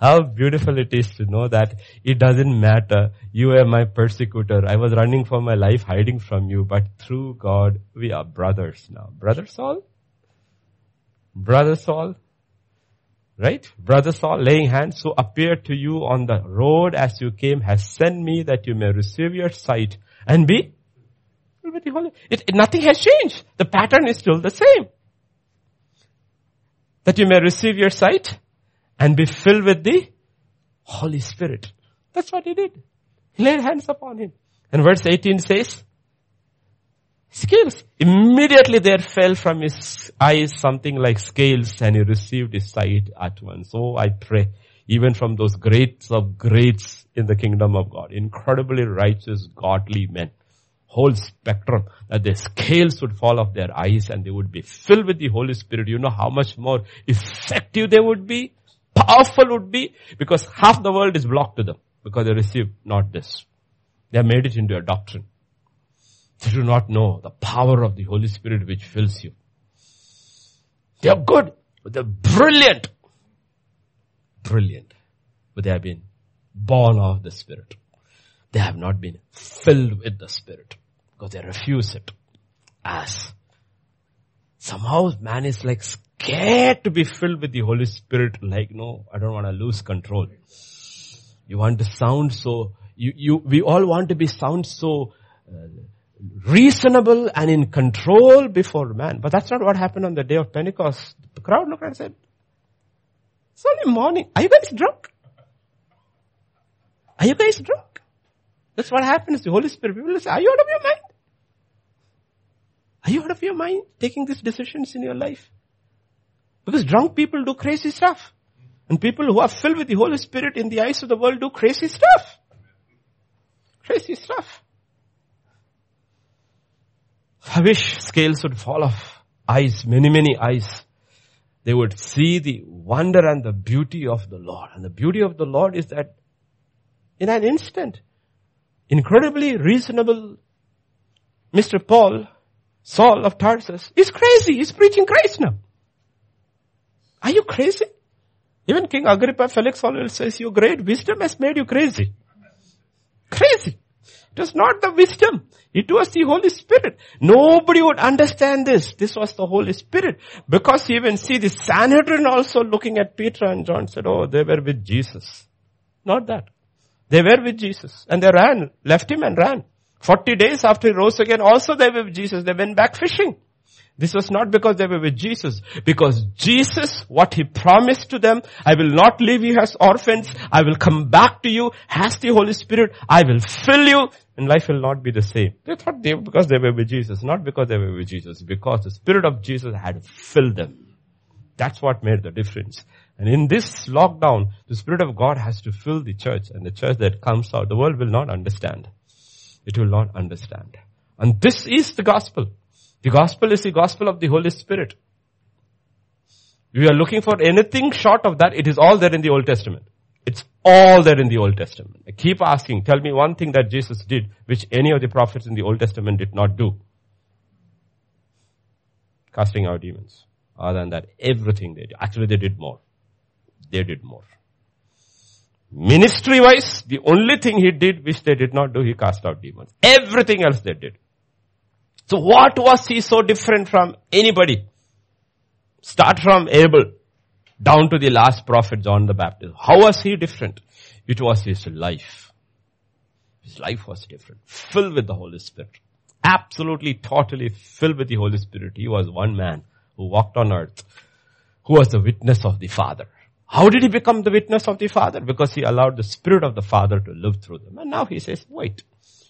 How beautiful it is to know that it doesn't matter. You are my persecutor. I was running for my life, hiding from you, but through God, we are brothers now. Brother Saul? Brother Saul, right? Brother Saul laying hands who appeared to you on the road as you came has sent me that you may receive your sight and be. It, it, nothing has changed. The pattern is still the same. That you may receive your sight and be filled with the Holy Spirit. That's what he did. He laid hands upon him. And verse 18 says, scales. Immediately there fell from his eyes something like scales and he received his sight at once. So I pray, even from those greats of greats in the kingdom of God, incredibly righteous, godly men, whole spectrum, that the scales would fall off their eyes and they would be filled with the Holy Spirit. You know how much more effective they would be, powerful would be, because half the world is blocked to them, because they receive not this. They have made it into a doctrine. They do not know the power of the Holy Spirit which fills you. They are good, but they're brilliant. Brilliant. But they have been born of the Spirit. They have not been filled with the Spirit because they refuse it as somehow man is like scared to be filled with the Holy Spirit like no, I don't want to lose control. You want to sound so, you, you, we all want to be sound so uh, reasonable and in control before man. But that's not what happened on the day of Pentecost. The crowd looked and said, it's only morning. Are you guys drunk? Are you guys drunk? That's what happens. The Holy Spirit, people will say, are you out of your mind? Are you out of your mind taking these decisions in your life? Because drunk people do crazy stuff. And people who are filled with the Holy Spirit in the eyes of the world do crazy stuff. Crazy stuff. I wish scales would fall off eyes, many, many eyes. They would see the wonder and the beauty of the Lord. And the beauty of the Lord is that in an instant, incredibly reasonable Mr. Paul, Saul of Tarsus, is crazy. He's preaching Christ now. Are you crazy? Even King Agrippa Felix always says your great wisdom has made you crazy. Crazy. It was not the wisdom. It was the Holy Spirit. Nobody would understand this. This was the Holy Spirit. Because you even see the Sanhedrin also looking at Peter and John said, oh, they were with Jesus. Not that. They were with Jesus. And they ran, left him and ran. 40 days after he rose again, also they were with Jesus. They went back fishing. This was not because they were with Jesus. Because Jesus, what He promised to them, I will not leave you as orphans. I will come back to you as the Holy Spirit. I will fill you and life will not be the same. They thought they, because they were with Jesus, not because they were with Jesus, because the Spirit of Jesus had filled them. That's what made the difference. And in this lockdown, the Spirit of God has to fill the church and the church that comes out, the world will not understand. It will not understand. And this is the gospel. The gospel is the gospel of the Holy Spirit. You are looking for anything short of that, it is all there in the Old Testament. It's all there in the Old Testament. I keep asking, tell me one thing that Jesus did which any of the prophets in the Old Testament did not do. Casting out demons. Other than that, everything they did. Actually, they did more. They did more. Ministry wise, the only thing he did which they did not do, he cast out demons. Everything else they did. So what was he so different from anybody? Start from Abel down to the last prophet John the Baptist. How was he different? It was his life. His life was different. Filled with the Holy Spirit. Absolutely, totally filled with the Holy Spirit. He was one man who walked on earth, who was the witness of the Father. How did he become the witness of the Father? Because he allowed the Spirit of the Father to live through them. And now he says, wait,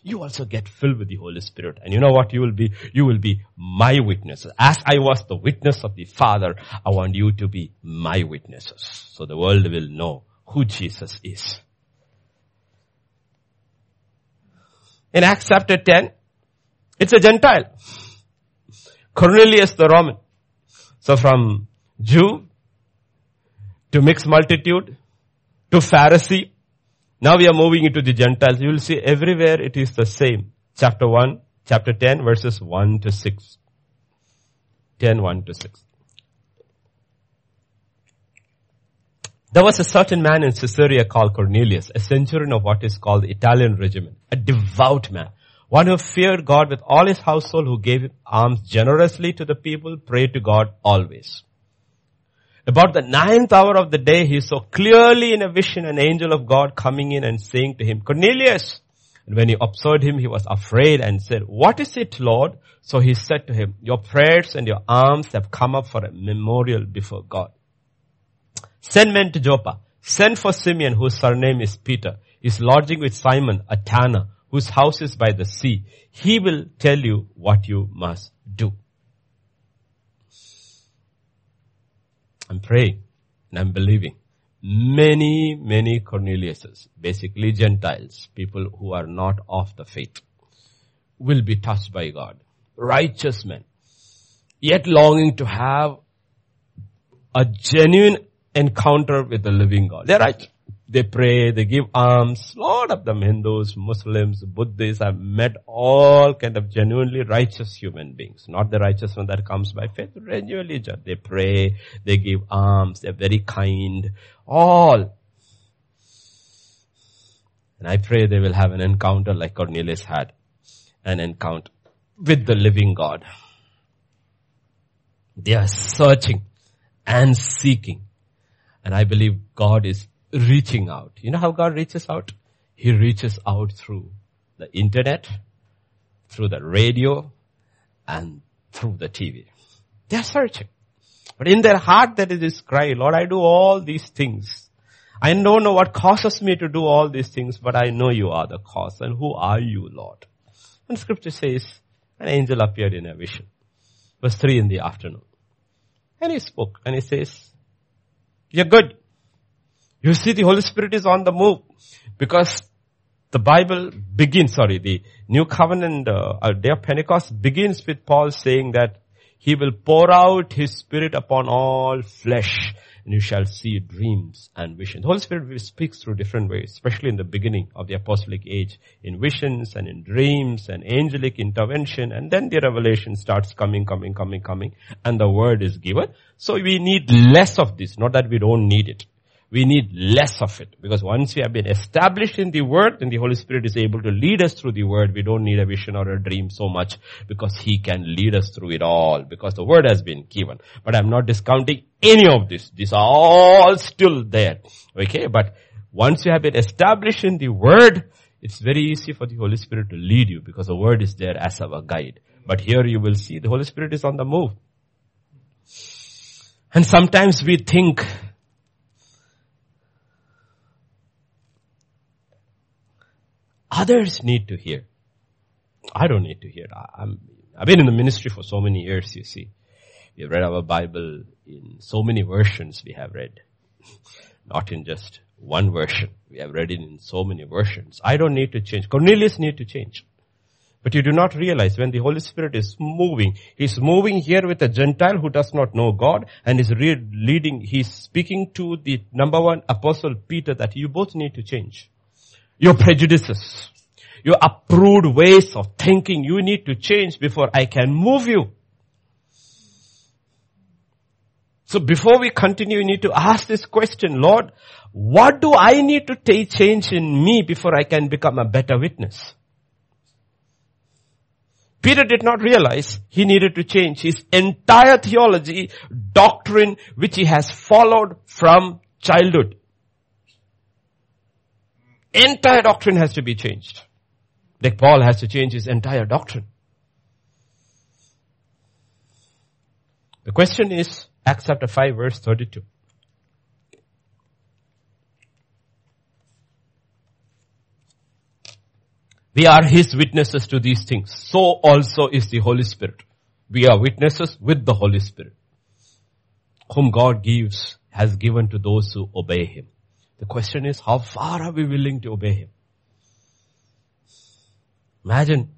you also get filled with the Holy Spirit. And you know what you will be? You will be my witnesses. As I was the witness of the Father, I want you to be my witnesses. So the world will know who Jesus is. In Acts chapter 10, it's a Gentile. Cornelius the Roman. So from Jew to mixed multitude to Pharisee now we are moving into the Gentiles. You will see everywhere it is the same. Chapter 1, chapter 10 verses 1 to 6. 10, 1 to 6. There was a certain man in Caesarea called Cornelius, a centurion of what is called the Italian regiment, a devout man, one who feared God with all his household, who gave alms generously to the people, prayed to God always. About the ninth hour of the day, he saw clearly in a vision an angel of God coming in and saying to him, Cornelius! And when he observed him, he was afraid and said, what is it, Lord? So he said to him, your prayers and your alms have come up for a memorial before God. Send men to Joppa. Send for Simeon, whose surname is Peter. He's lodging with Simon, a tanner, whose house is by the sea. He will tell you what you must do. I'm praying and I'm believing. Many, many Corneliuses, basically Gentiles, people who are not of the faith, will be touched by God. Righteous men, yet longing to have a genuine encounter with the living God. They're right. They pray, they give alms. Lot of them Hindus, Muslims, Buddhists. I've met all kind of genuinely righteous human beings. Not the righteous one that comes by faith. Genuinely, they pray, they give alms, they're very kind. All. And I pray they will have an encounter like Cornelius had. An encounter with the living God. They are searching and seeking. And I believe God is reaching out. You know how God reaches out? He reaches out through the internet, through the radio, and through the TV. They're searching. But in their heart there is this cry, Lord, I do all these things. I don't know what causes me to do all these things, but I know you are the cause. And who are you, Lord? And scripture says, an angel appeared in a vision. Verse 3 in the afternoon. And he spoke and he says, you're good. You see the Holy Spirit is on the move because the Bible begins, sorry, the New Covenant, uh, Day of Pentecost begins with Paul saying that he will pour out his spirit upon all flesh and you shall see dreams and visions. The Holy Spirit speaks through different ways, especially in the beginning of the apostolic age, in visions and in dreams and angelic intervention, and then the revelation starts coming, coming, coming, coming, and the word is given. So we need less of this, not that we don't need it we need less of it. Because once we have been established in the Word, then the Holy Spirit is able to lead us through the Word. We don't need a vision or a dream so much because He can lead us through it all because the Word has been given. But I'm not discounting any of this. These are all still there. Okay, but once you have been established in the Word, it's very easy for the Holy Spirit to lead you because the Word is there as our guide. But here you will see the Holy Spirit is on the move. And sometimes we think Others need to hear. I don't need to hear. I'm, I've been in the ministry for so many years, you see. We have read our Bible in so many versions we have read. Not in just one version. We have read it in so many versions. I don't need to change. Cornelius need to change. But you do not realize when the Holy Spirit is moving, He's moving here with a Gentile who does not know God and is re- leading, He's speaking to the number one apostle Peter that you both need to change your prejudices, your approved ways of thinking. You need to change before I can move you. So before we continue, you need to ask this question, Lord, what do I need to take change in me before I can become a better witness? Peter did not realize he needed to change his entire theology, doctrine, which he has followed from childhood. Entire doctrine has to be changed. Like Paul has to change his entire doctrine. The question is, Acts chapter 5 verse 32. We are His witnesses to these things. So also is the Holy Spirit. We are witnesses with the Holy Spirit, whom God gives, has given to those who obey Him. The question is, how far are we willing to obey Him? Imagine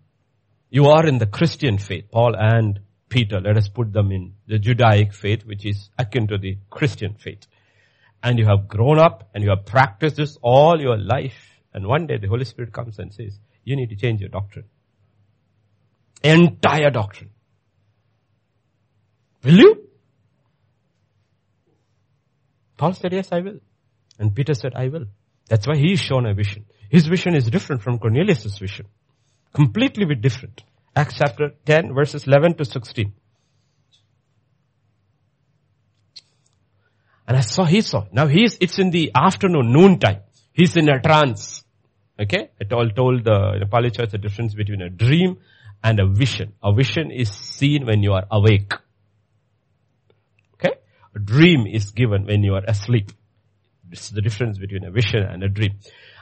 you are in the Christian faith, Paul and Peter, let us put them in the Judaic faith, which is akin to the Christian faith. And you have grown up and you have practiced this all your life. And one day the Holy Spirit comes and says, you need to change your doctrine. Entire doctrine. Will you? Paul said, yes, I will. And Peter said, I will. That's why he is shown a vision. His vision is different from Cornelius' vision. Completely different. Acts chapter 10 verses 11 to 16. And I saw, he saw. Now he's, it's in the afternoon, noon time. He's in a trance. Okay? I told, told the Nepali church the difference between a dream and a vision. A vision is seen when you are awake. Okay? A dream is given when you are asleep. Is the difference between a vision and a dream.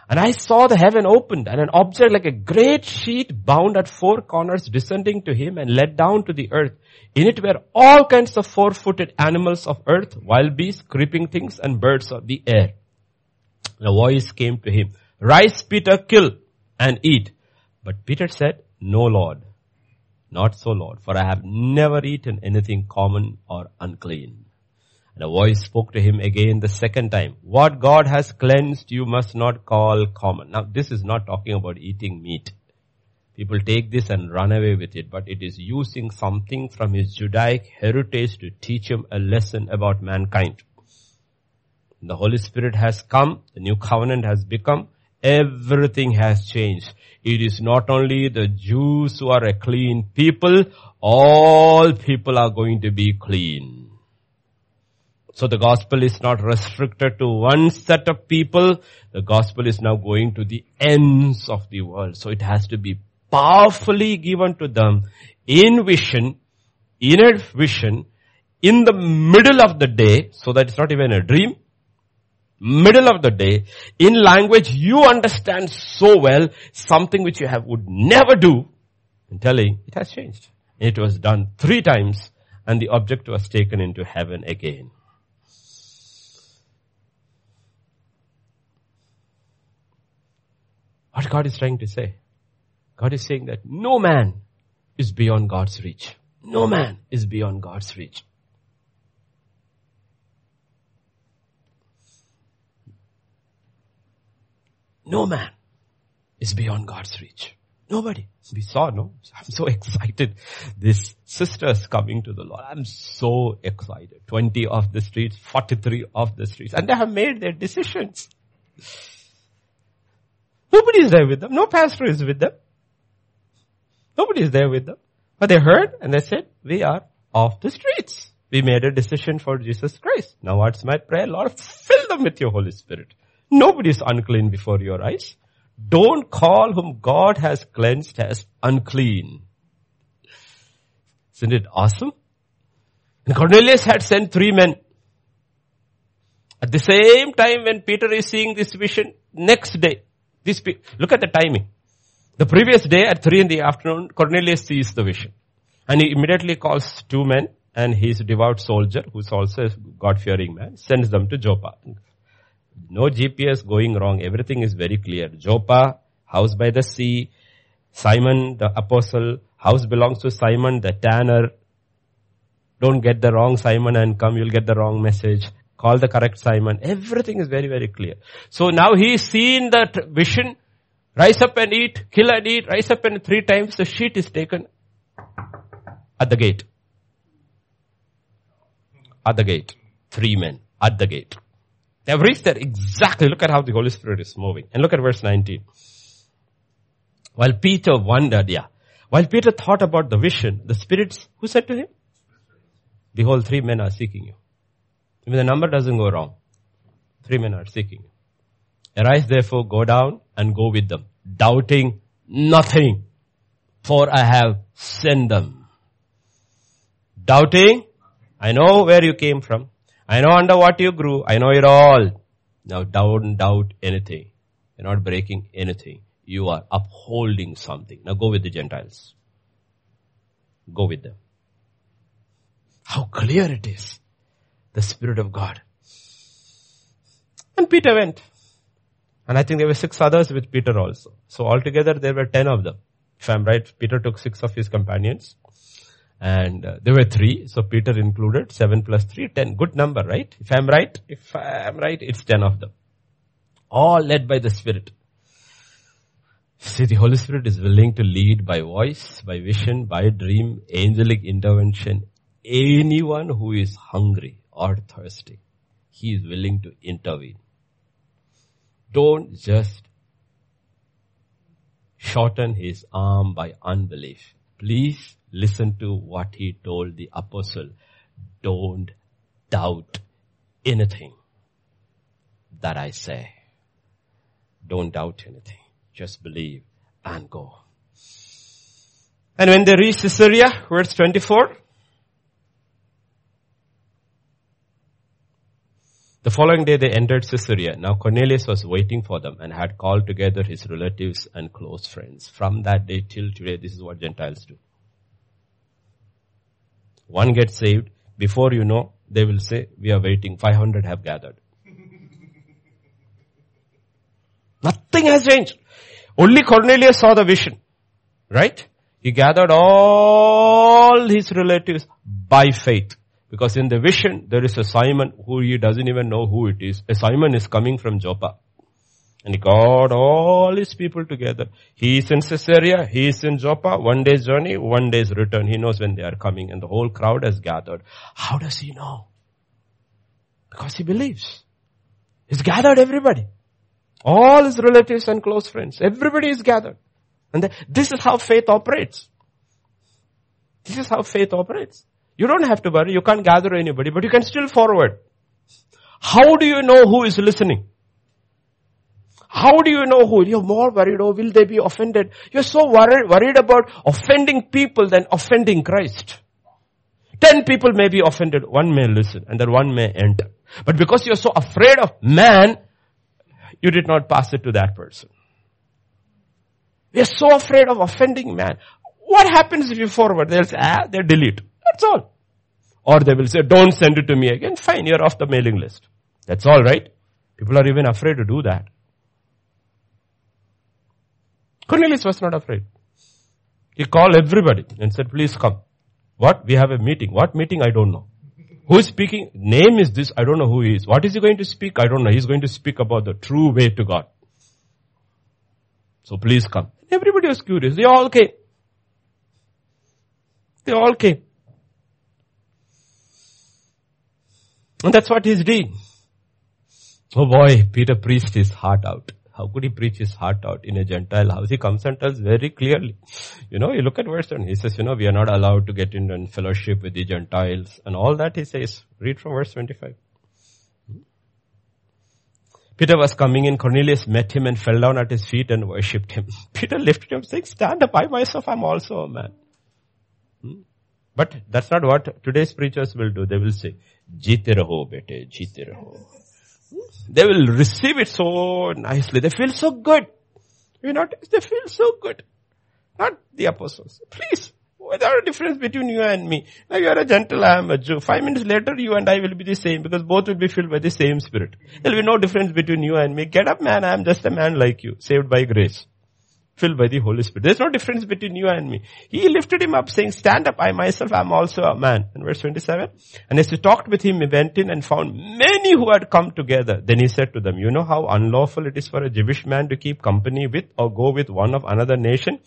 And I saw the heaven opened and an object like a great sheet bound at four corners descending to him and let down to the earth. In it were all kinds of four-footed animals of earth, wild beasts, creeping things and birds of the air. A voice came to him, rise Peter, kill and eat. But Peter said, no Lord, not so Lord, for I have never eaten anything common or unclean. And a voice spoke to him again the second time. What God has cleansed you must not call common. Now this is not talking about eating meat. People take this and run away with it, but it is using something from his Judaic heritage to teach him a lesson about mankind. The Holy Spirit has come, the new covenant has become, everything has changed. It is not only the Jews who are a clean people, all people are going to be clean. So the gospel is not restricted to one set of people. The gospel is now going to the ends of the world. So it has to be powerfully given to them in vision, in a vision, in the middle of the day, so that it's not even a dream, middle of the day, in language you understand so well, something which you have would never do, and telling it has changed. It was done three times and the object was taken into heaven again. What God is trying to say? God is saying that no man is beyond God's reach. No man is beyond God's reach. No man is beyond God's reach. Nobody. We saw, no? I'm so excited. This sisters coming to the Lord. I'm so excited. 20 off the streets, 43 off the streets. And they have made their decisions. Nobody is there with them. No pastor is with them. Nobody is there with them. But they heard and they said, we are off the streets. We made a decision for Jesus Christ. Now what's my prayer? Lord, fill them with your Holy Spirit. Nobody is unclean before your eyes. Don't call whom God has cleansed as unclean. Isn't it awesome? And Cornelius had sent three men. At the same time when Peter is seeing this vision, next day, this, look at the timing. The previous day at three in the afternoon, Cornelius sees the vision. And he immediately calls two men and his devout soldier, who's also a God-fearing man, sends them to Joppa. No GPS going wrong. Everything is very clear. Joppa, house by the sea. Simon, the apostle, house belongs to Simon, the tanner. Don't get the wrong Simon and come, you'll get the wrong message. Call the correct Simon. Everything is very, very clear. So now he's seen that vision. Rise up and eat, kill and eat, rise up and three times the sheet is taken at the gate. At the gate. Three men at the gate. They have reached there exactly. Look at how the Holy Spirit is moving. And look at verse 19. While Peter wondered, yeah. While Peter thought about the vision, the spirits, who said to him? Behold, three men are seeking you. If the number doesn't go wrong, three men are seeking. Arise therefore, go down and go with them, doubting nothing, for I have sent them. Doubting, I know where you came from. I know under what you grew. I know it all. Now don't doubt anything. You're not breaking anything. You are upholding something. Now go with the Gentiles. Go with them. How clear it is the Spirit of God. And Peter went. And I think there were six others with Peter also. So altogether there were ten of them. If I'm right, Peter took six of his companions. And uh, there were three, so Peter included, seven plus three, ten. Good number, right? If I'm right, if I'm right, it's ten of them. All led by the Spirit. See, the Holy Spirit is willing to lead by voice, by vision, by dream, angelic intervention. Anyone who is hungry, or thirsty. He is willing to intervene. Don't just shorten his arm by unbelief. Please listen to what he told the apostle. Don't doubt anything that I say. Don't doubt anything. Just believe and go. And when they reached Caesarea, verse 24, The following day they entered Caesarea. Now Cornelius was waiting for them and had called together his relatives and close friends. From that day till today, this is what Gentiles do. One gets saved. Before you know, they will say, we are waiting. 500 have gathered. Nothing has changed. Only Cornelius saw the vision. Right? He gathered all his relatives by faith. Because in the vision, there is a Simon who he doesn't even know who it is. A Simon is coming from Joppa. And he got all his people together. He is in Caesarea, he is in Joppa, one day's journey, one day's return. He knows when they are coming and the whole crowd has gathered. How does he know? Because he believes. He's gathered everybody. All his relatives and close friends. Everybody is gathered. And this is how faith operates. This is how faith operates. You don't have to worry. You can't gather anybody, but you can still forward. How do you know who is listening? How do you know who? You're more worried, oh, will they be offended? You're so worried, worried about offending people than offending Christ. Ten people may be offended, one may listen, and then one may enter. But because you're so afraid of man, you did not pass it to that person. We are so afraid of offending man. What happens if you forward? They'll say, ah, they delete. That's all. Or they will say, don't send it to me again. Fine, you're off the mailing list. That's all right. People are even afraid to do that. Cornelius was not afraid. He called everybody and said, please come. What? We have a meeting. What meeting? I don't know. Who is speaking? Name is this. I don't know who he is. What is he going to speak? I don't know. He's going to speak about the true way to God. So please come. Everybody was curious. They all came. They all came. And that's what he's doing. Oh boy, Peter preached his heart out. How could he preach his heart out in a Gentile house? He comes and tells very clearly. You know, you look at verse 1. He says, you know, we are not allowed to get in and fellowship with the Gentiles and all that he says. Read from verse 25. Peter was coming in. Cornelius met him and fell down at his feet and worshipped him. Peter lifted him saying, stand up. I myself am also a man. Hmm? But that's not what today's preachers will do. They will say, Jeete raho bete, jeete raho. They will receive it so nicely. They feel so good. You know, they feel so good. Not the apostles. Please, without a difference between you and me. Now you are a Gentile, I am a Jew. Five minutes later, you and I will be the same because both will be filled by the same spirit. There will be no difference between you and me. Get up man, I am just a man like you, saved by grace filled by the Holy Spirit. There's no difference between you and me. He lifted him up saying, stand up, I myself am also a man. In verse 27. And as he talked with him, he went in and found many who had come together. Then he said to them, you know how unlawful it is for a Jewish man to keep company with or go with one of another nation?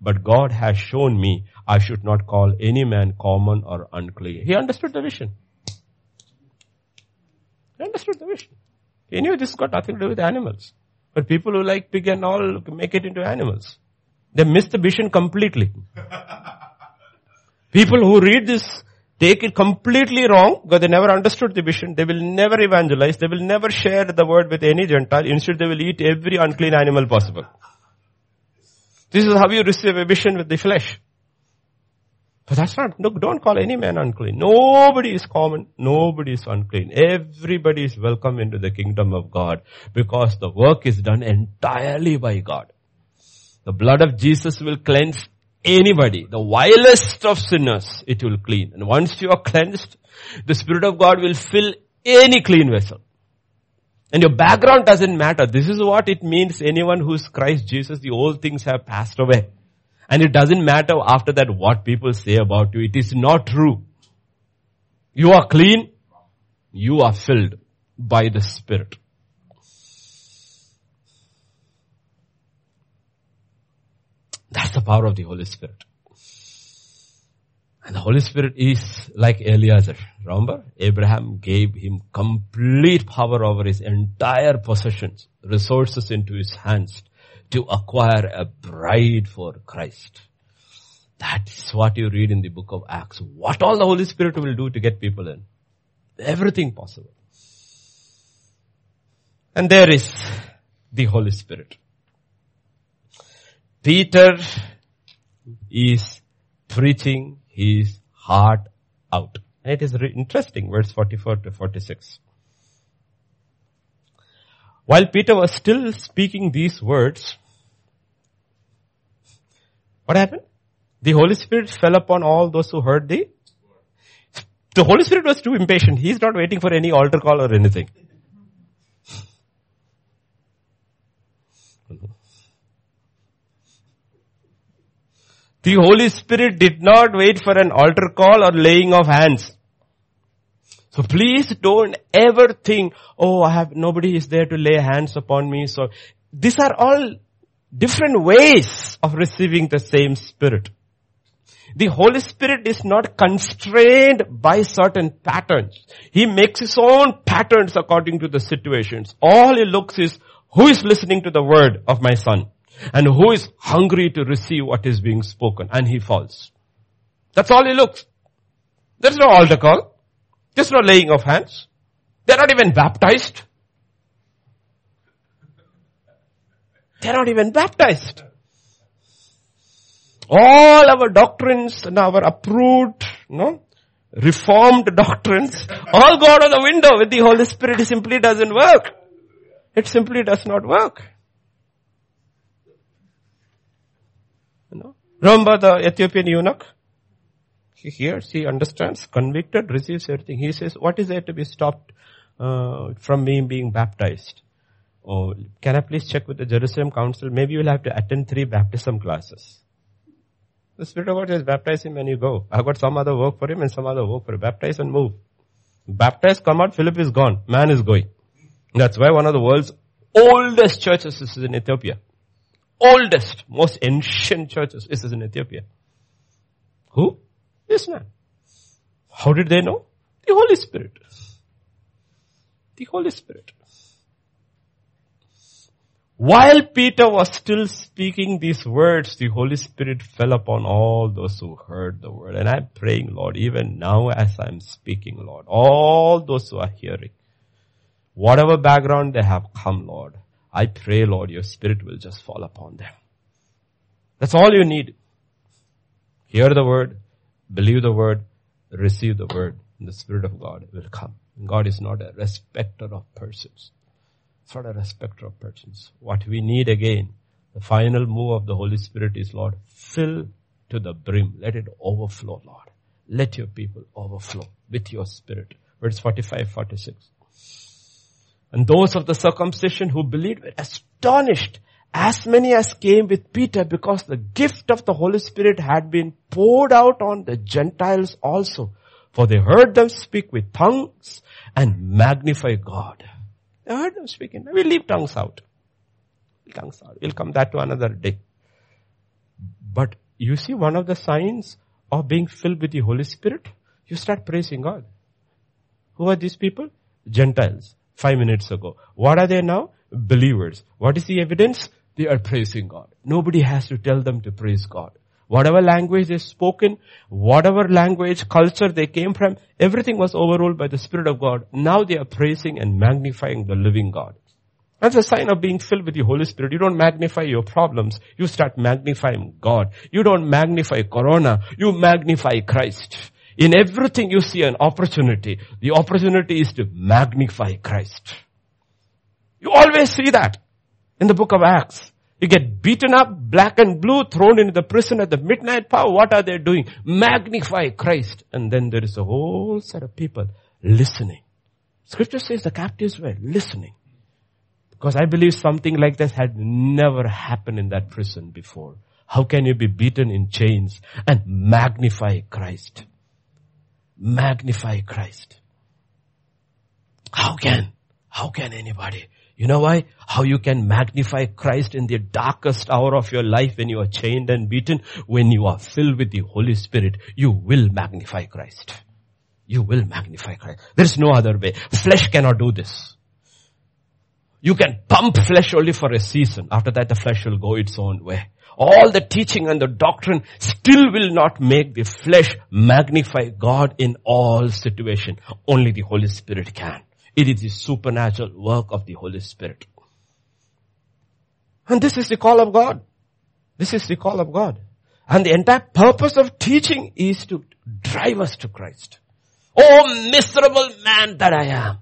But God has shown me I should not call any man common or unclean. He understood the vision. He understood the vision. He knew this got nothing to do with animals. But people who like pig and all make it into animals. They miss the vision completely. people who read this take it completely wrong because they never understood the vision. They will never evangelize. They will never share the word with any Gentile. Instead, they will eat every unclean animal possible. This is how you receive a vision with the flesh. But that's not, look, don't call any man unclean. Nobody is common. Nobody is unclean. Everybody is welcome into the kingdom of God because the work is done entirely by God. The blood of Jesus will cleanse anybody, the vilest of sinners, it will clean. And once you are cleansed, the Spirit of God will fill any clean vessel. And your background doesn't matter. This is what it means anyone who is Christ Jesus, the old things have passed away. And it doesn't matter after that what people say about you. It is not true. You are clean. You are filled by the Spirit. That's the power of the Holy Spirit. And the Holy Spirit is like Eliezer. Remember? Abraham gave him complete power over his entire possessions, resources into his hands to acquire a bride for Christ. That is what you read in the book of Acts. What all the Holy Spirit will do to get people in. Everything possible. And there is the Holy Spirit. Peter is preaching his heart out. And it is re- interesting, verse 44 to 46. While Peter was still speaking these words, what happened? The Holy Spirit fell upon all those who heard the the Holy Spirit was too impatient. He's not waiting for any altar call or anything. The Holy Spirit did not wait for an altar call or laying of hands. So please don't ever think, oh, I have, nobody is there to lay hands upon me. So these are all different ways of receiving the same Spirit. The Holy Spirit is not constrained by certain patterns. He makes his own patterns according to the situations. All he looks is, who is listening to the word of my son? And who is hungry to receive what is being spoken? And he falls. That's all he looks. There's no altar call. There's no laying of hands. They're not even baptized. They're not even baptized. All our doctrines and our approved, no, reformed doctrines, all go out of the window with the Holy Spirit. It simply doesn't work. It simply does not work. You know? Remember the Ethiopian eunuch? He hears, he understands, convicted, receives everything. He says, what is there to be stopped uh, from me being baptized? Oh, can I please check with the Jerusalem Council? Maybe you'll have to attend three baptism classes. The Spirit of God says, baptize him when you go. I've got some other work for him and some other work for him. Baptize and move. Baptize, come out, Philip is gone. Man is going. That's why one of the world's oldest churches is in Ethiopia. Oldest, most ancient churches is in Ethiopia. Who? This man. How did they know? The Holy Spirit. The Holy Spirit. While Peter was still speaking these words, the Holy Spirit fell upon all those who heard the word. And I'm praying, Lord, even now as I'm speaking, Lord, all those who are hearing, whatever background they have come, Lord, I pray, Lord, your Spirit will just fall upon them. That's all you need. Hear the word, believe the word, receive the word, and the Spirit of God will come. God is not a respecter of persons. It's not a respecter of persons. What we need again, the final move of the Holy Spirit is, Lord, fill to the brim. Let it overflow, Lord. Let your people overflow with your spirit. Verse 45, 46. And those of the circumcision who believed were astonished, as many as came with Peter because the gift of the Holy Spirit had been poured out on the Gentiles also. For they heard them speak with tongues and magnify God. I heard them speaking. We'll leave tongues out. Tongues out. We'll come that to another day. But you see one of the signs of being filled with the Holy Spirit, you start praising God. Who are these people? Gentiles. Five minutes ago. What are they now? Believers. What is the evidence? They are praising God. Nobody has to tell them to praise God. Whatever language is spoken, whatever language, culture they came from, everything was overruled by the Spirit of God. Now they are praising and magnifying the living God. That's a sign of being filled with the Holy Spirit. You don't magnify your problems. You start magnifying God. You don't magnify Corona. You magnify Christ. In everything you see an opportunity. The opportunity is to magnify Christ. You always see that in the book of Acts. You get beaten up, black and blue, thrown into the prison at the midnight power. What are they doing? Magnify Christ. And then there is a whole set of people listening. Scripture says the captives were listening. Because I believe something like this had never happened in that prison before. How can you be beaten in chains and magnify Christ? Magnify Christ. How can? How can anybody? You know why? How you can magnify Christ in the darkest hour of your life when you are chained and beaten. When you are filled with the Holy Spirit, you will magnify Christ. You will magnify Christ. There is no other way. Flesh cannot do this. You can pump flesh only for a season. After that the flesh will go its own way. All the teaching and the doctrine still will not make the flesh magnify God in all situation. Only the Holy Spirit can. It is the supernatural work of the Holy Spirit. And this is the call of God. This is the call of God. And the entire purpose of teaching is to drive us to Christ. Oh miserable man that I am.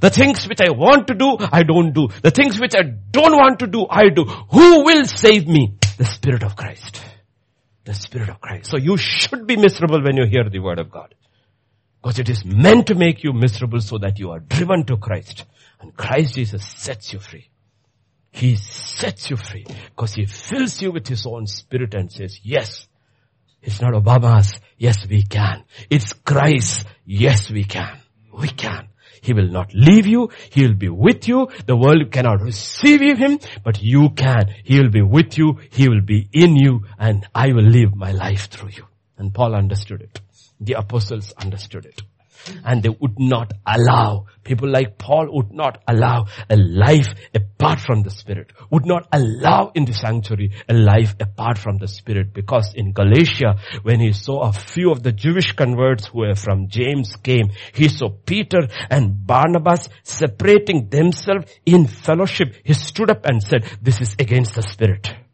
The things which I want to do, I don't do. The things which I don't want to do, I do. Who will save me? The Spirit of Christ. The Spirit of Christ. So you should be miserable when you hear the Word of God. Because it is meant to make you miserable so that you are driven to Christ. And Christ Jesus sets you free. He sets you free because He fills you with His own Spirit and says, yes, it's not Obama's. Yes, we can. It's Christ. Yes, we can. We can. He will not leave you. He will be with you. The world cannot receive him, but you can. He will be with you. He will be in you and I will live my life through you. And Paul understood it. The apostles understood it and they would not allow, people like Paul would not allow a life apart from the Spirit, would not allow in the sanctuary a life apart from the Spirit because in Galatia, when he saw a few of the Jewish converts who were from James came, he saw Peter and Barnabas separating themselves in fellowship. He stood up and said, this is against the Spirit.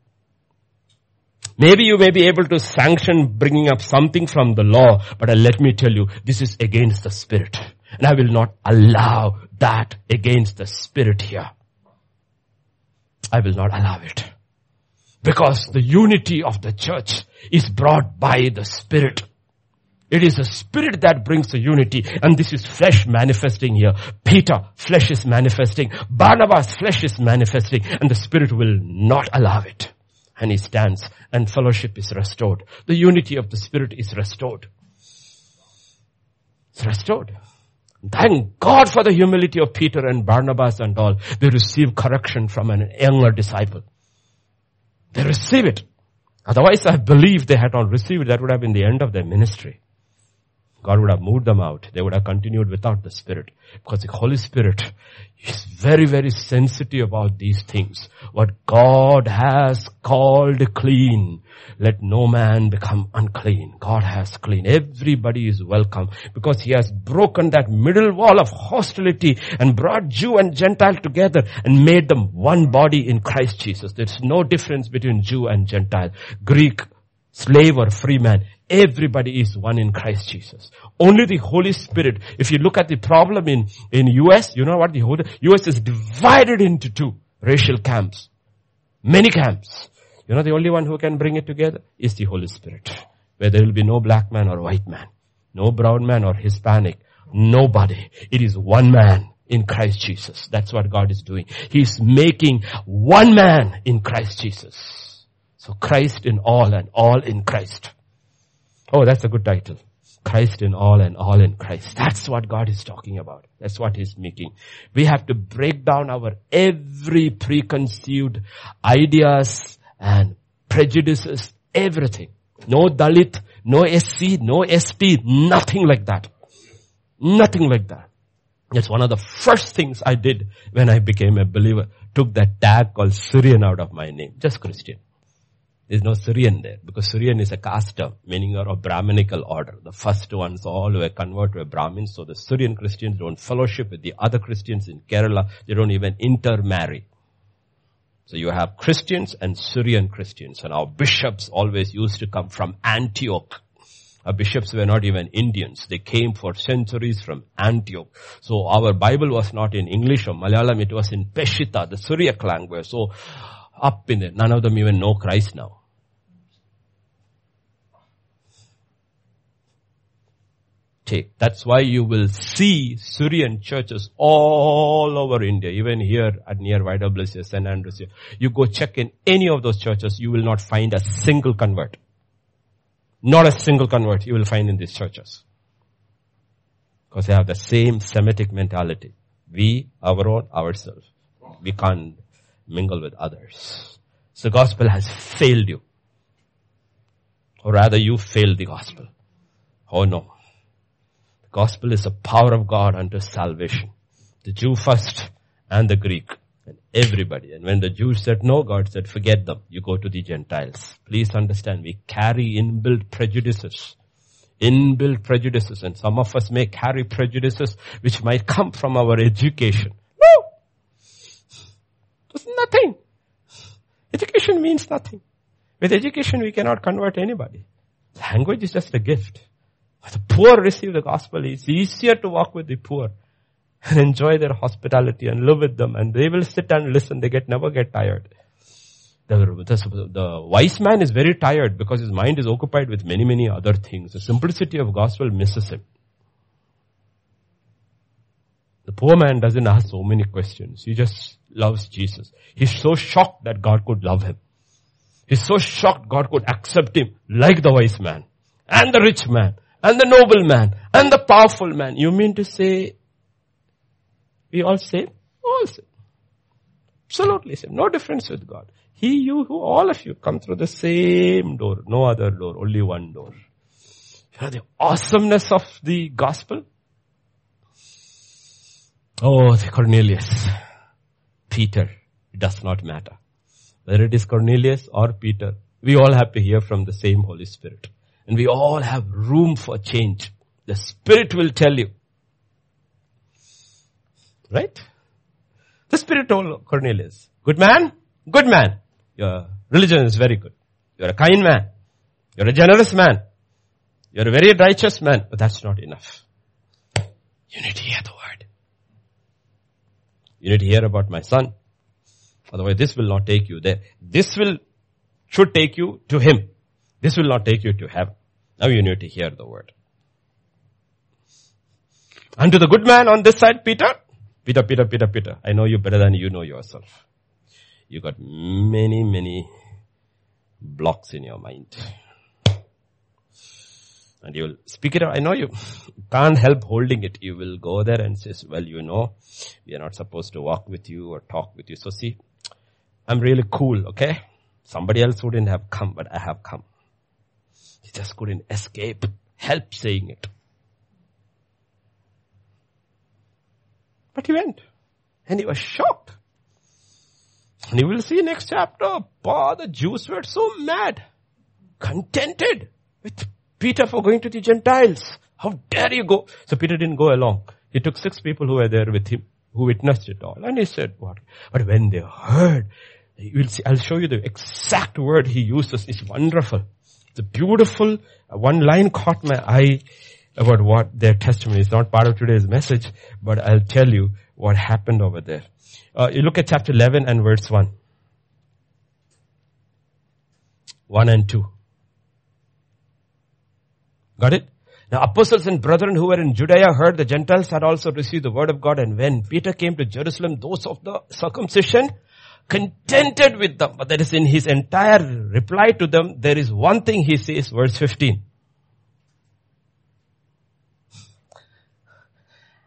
Maybe you may be able to sanction bringing up something from the law, but uh, let me tell you, this is against the spirit. And I will not allow that against the spirit here. I will not allow it. Because the unity of the church is brought by the spirit. It is the spirit that brings the unity and this is flesh manifesting here. Peter, flesh is manifesting. Barnabas, flesh is manifesting and the spirit will not allow it and he stands and fellowship is restored. The unity of the spirit is restored. It's restored. Thank God for the humility of Peter and Barnabas and all. They receive correction from an younger disciple. They receive it. Otherwise I believe they had not received it. That would have been the end of their ministry. God would have moved them out. They would have continued without the Spirit. Because the Holy Spirit is very, very sensitive about these things. What God has called clean, let no man become unclean. God has clean. Everybody is welcome because He has broken that middle wall of hostility and brought Jew and Gentile together and made them one body in Christ Jesus. There's no difference between Jew and Gentile, Greek, slave or free man. Everybody is one in Christ Jesus. Only the Holy Spirit. If you look at the problem in, in US, you know what the Holy, US is divided into two racial camps. Many camps. You know the only one who can bring it together is the Holy Spirit. Where there will be no black man or white man. No brown man or Hispanic. Nobody. It is one man in Christ Jesus. That's what God is doing. He's making one man in Christ Jesus. So Christ in all and all in Christ. Oh, that's a good title. Christ in all and all in Christ. That's what God is talking about. That's what He's making. We have to break down our every preconceived ideas and prejudices, everything. No Dalit, no SC, no ST, nothing like that. Nothing like that. That's one of the first things I did when I became a believer. Took that tag called Syrian out of my name. Just Christian. There's no Syrian there because Syrian is a caste meaning you're of Brahminical order. The first ones all were converted to Brahmins, so the Syrian Christians don't fellowship with the other Christians in Kerala. They don't even intermarry. So you have Christians and Syrian Christians, and our bishops always used to come from Antioch. Our bishops were not even Indians. They came for centuries from Antioch. So our Bible was not in English or Malayalam. It was in Peshitta, the Syriac language. So up in it. None of them even know Christ now. Take. That's why you will see Syrian churches all over India, even here at near YWCA, St. Andrews. You go check in any of those churches, you will not find a single convert. Not a single convert you will find in these churches. Because they have the same Semitic mentality. We, our own, ourselves. We can't mingle with others. So gospel has failed you. Or rather you failed the gospel. Oh no gospel is the power of God unto salvation. The Jew first and the Greek and everybody. And when the Jews said no, God said, forget them. You go to the Gentiles. Please understand, we carry inbuilt prejudices Inbuilt prejudices and some of us may carry prejudices which might come from our education. No! It's nothing. Education means nothing. With education we cannot convert anybody. Language is just a gift. The poor receive the gospel. It's easier to walk with the poor and enjoy their hospitality and live with them and they will sit and listen. They get, never get tired. The, the, the, wise man is very tired because his mind is occupied with many, many other things. The simplicity of gospel misses him. The poor man doesn't ask so many questions. He just loves Jesus. He's so shocked that God could love him. He's so shocked God could accept him like the wise man and the rich man and the noble man and the powerful man. You mean to say we all same? All same. Absolutely same. No difference with God. He, you, who, all of you come through the same door. No other door. Only one door. You know the awesomeness of the gospel? Oh, Cornelius. Peter. It does not matter. Whether it is Cornelius or Peter, we all have to hear from the same Holy Spirit. And we all have room for change. The Spirit will tell you. Right? The Spirit told Cornelius, good man, good man. Your religion is very good. You're a kind man. You're a generous man. You're a very righteous man. But that's not enough. You need to hear the word. You need to hear about my son. Otherwise this will not take you there. This will, should take you to him. This will not take you to heaven. Now you need to hear the word. And to the good man on this side, Peter, Peter, Peter, Peter, Peter, I know you better than you know yourself. You got many, many blocks in your mind. And you'll speak it out. I know you can't help holding it. You will go there and say, well, you know, we are not supposed to walk with you or talk with you. So see, I'm really cool, okay? Somebody else wouldn't have come, but I have come. Just couldn't escape, help saying it. But he went. And he was shocked. And you will see next chapter, oh, the Jews were so mad, contented with Peter for going to the Gentiles. How dare you go? So Peter didn't go along. He took six people who were there with him, who witnessed it all. And he said, what? But when they heard, you will see, I'll show you the exact word he uses. It's wonderful. A beautiful, uh, one line caught my eye about what their testimony is. Not part of today's message, but I'll tell you what happened over there. Uh, you look at chapter 11 and verse 1. 1 and 2. Got it? Now apostles and brethren who were in Judea heard the Gentiles had also received the word of God and when Peter came to Jerusalem, those of the circumcision contented with them. But that is in his entire reply to them, there is one thing he says, verse 15.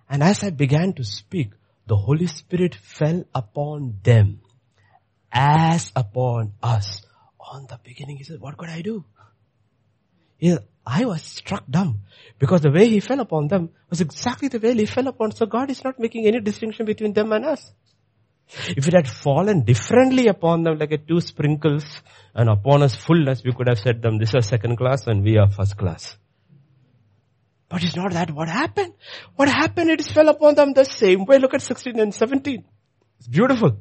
And as I began to speak, the Holy Spirit fell upon them as upon us. On the beginning, he said, what could I do? He, said, I was struck dumb because the way he fell upon them was exactly the way he fell upon. So God is not making any distinction between them and us. If it had fallen differently upon them like a two sprinkles and upon us fullness, we could have said them, this is second class and we are first class. But it's not that what happened. What happened, it fell upon them the same way. Look at 16 and 17. It's beautiful.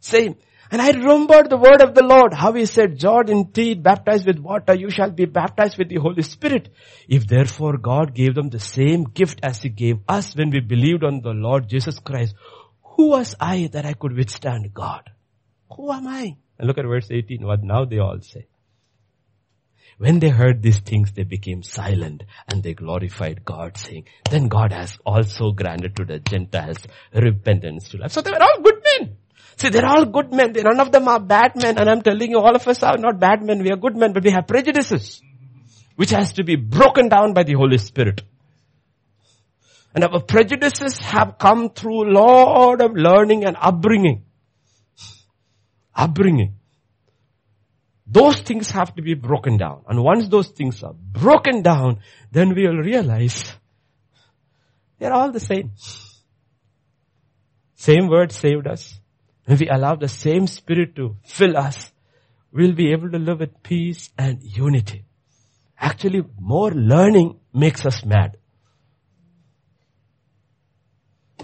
Same. And I remembered the word of the Lord, how he said, John indeed baptized with water, you shall be baptized with the Holy Spirit. If therefore God gave them the same gift as he gave us when we believed on the Lord Jesus Christ, who was I that I could withstand God? Who am I? And look at verse 18, what now they all say. When they heard these things, they became silent and they glorified God saying, then God has also granted to the Gentiles repentance to life. So they were all good men. See, they're all good men. None of them are bad men. And I'm telling you, all of us are not bad men. We are good men, but we have prejudices, which has to be broken down by the Holy Spirit. And our prejudices have come through a lot of learning and upbringing. Upbringing. Those things have to be broken down. And once those things are broken down, then we will realize they're all the same. Same word saved us. If we allow the same spirit to fill us, we'll be able to live with peace and unity. Actually, more learning makes us mad.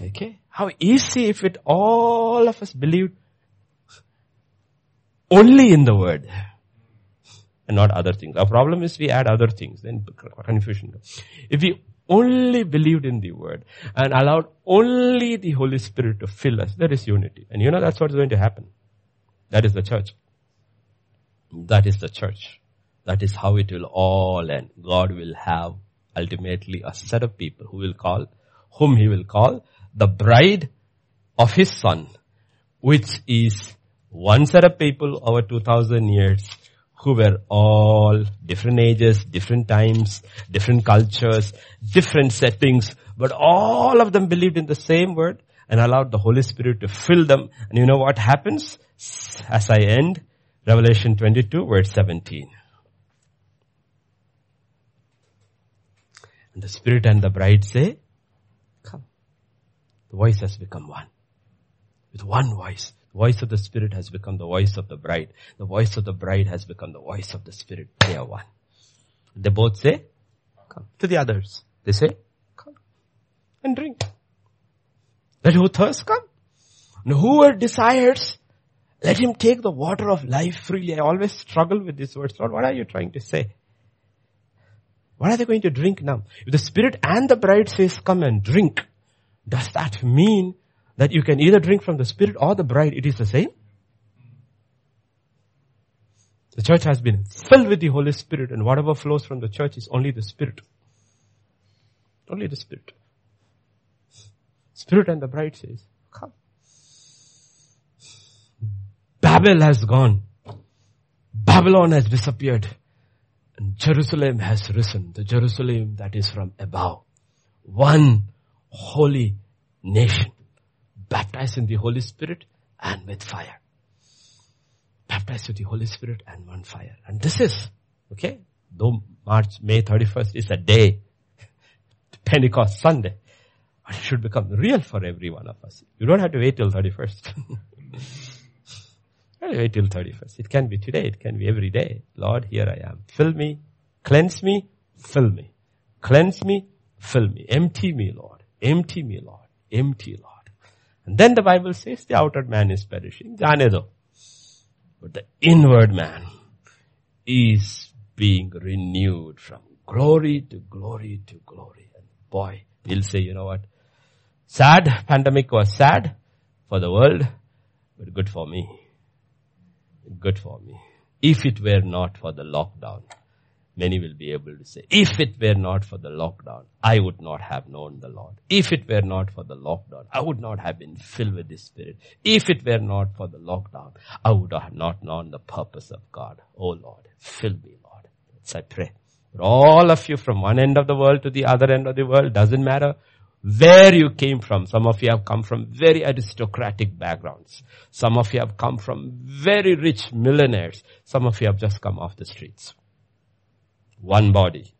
Okay? How easy if it all of us believed only in the word and not other things. Our problem is we add other things, then confusion. If we only believed in the word and allowed only the Holy Spirit to fill us, there is unity. And you know that's what's going to happen. That is the church. That is the church. That is how it will all end. God will have ultimately a set of people who will call, whom he will call the bride of his son, which is one set of people over 2000 years who were all different ages, different times, different cultures, different settings, but all of them believed in the same word and allowed the Holy Spirit to fill them. And you know what happens as I end? Revelation 22 verse 17. And the Spirit and the bride say. The voice has become one. With one voice The voice of the Spirit has become the voice of the bride. The voice of the bride has become the voice of the Spirit. They are one. They both say, come. To the others, they say, come and drink. Let who thirsts come. And whoever desires, let him take the water of life freely. I always struggle with these words. Lord, what are you trying to say? What are they going to drink now? If the Spirit and the bride says, come and drink, does that mean that you can either drink from the Spirit or the bride, it is the same. The church has been filled with the Holy Spirit and whatever flows from the church is only the Spirit. Only the Spirit. Spirit and the bride says, come. Babel has gone. Babylon has disappeared. And Jerusalem has risen. The Jerusalem that is from above. One holy nation baptized in the Holy Spirit and with fire. Baptized with the Holy Spirit and one fire. And this is, okay, though March, May 31st is a day, Pentecost Sunday, it should become real for every one of us. You don't have to wait till 31st. wait till 31st. It can be today, it can be every day. Lord, here I am. Fill me, cleanse me, fill me. Cleanse me, fill me. Empty me, Lord. Empty me, Lord. Empty, Lord. And then the Bible says the outer man is perishing. But the inward man is being renewed from glory to glory to glory. And boy, he'll say, you know what? Sad, pandemic was sad for the world, but good for me. Good for me. If it were not for the lockdown, many will be able to say, if hmm. it were not for the lockdown, I would not have known the Lord. If it were not for the lockdown, I would not have been filled with the Spirit. If it were not for the lockdown, I would have not known the purpose of God. Oh Lord, fill me, Lord. Let's I pray. For all of you from one end of the world to the other end of the world, doesn't matter where you came from. Some of you have come from very aristocratic backgrounds. Some of you have come from very rich millionaires. Some of you have just come off the streets. One body.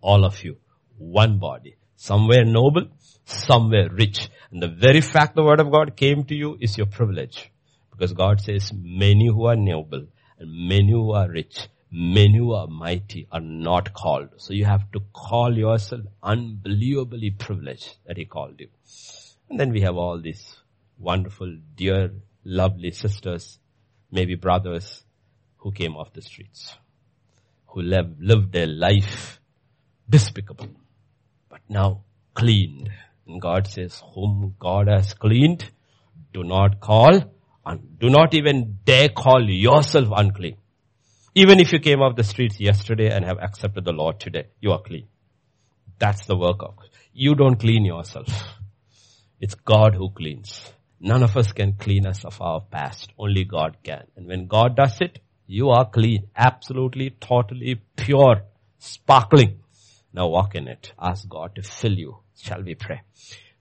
All of you. One body. Somewhere noble, somewhere rich. And the very fact the word of God came to you is your privilege. Because God says many who are noble and many who are rich, many who are mighty are not called. So you have to call yourself unbelievably privileged that He called you. And then we have all these wonderful, dear, lovely sisters, maybe brothers who came off the streets who have lived a life despicable, but now cleaned. And God says, whom God has cleaned, do not call, do not even dare call yourself unclean. Even if you came off the streets yesterday and have accepted the Lord today, you are clean. That's the work of, you don't clean yourself. It's God who cleans. None of us can clean us of our past. Only God can. And when God does it, you are clean, absolutely, totally pure, sparkling. Now walk in it. Ask God to fill you. Shall we pray?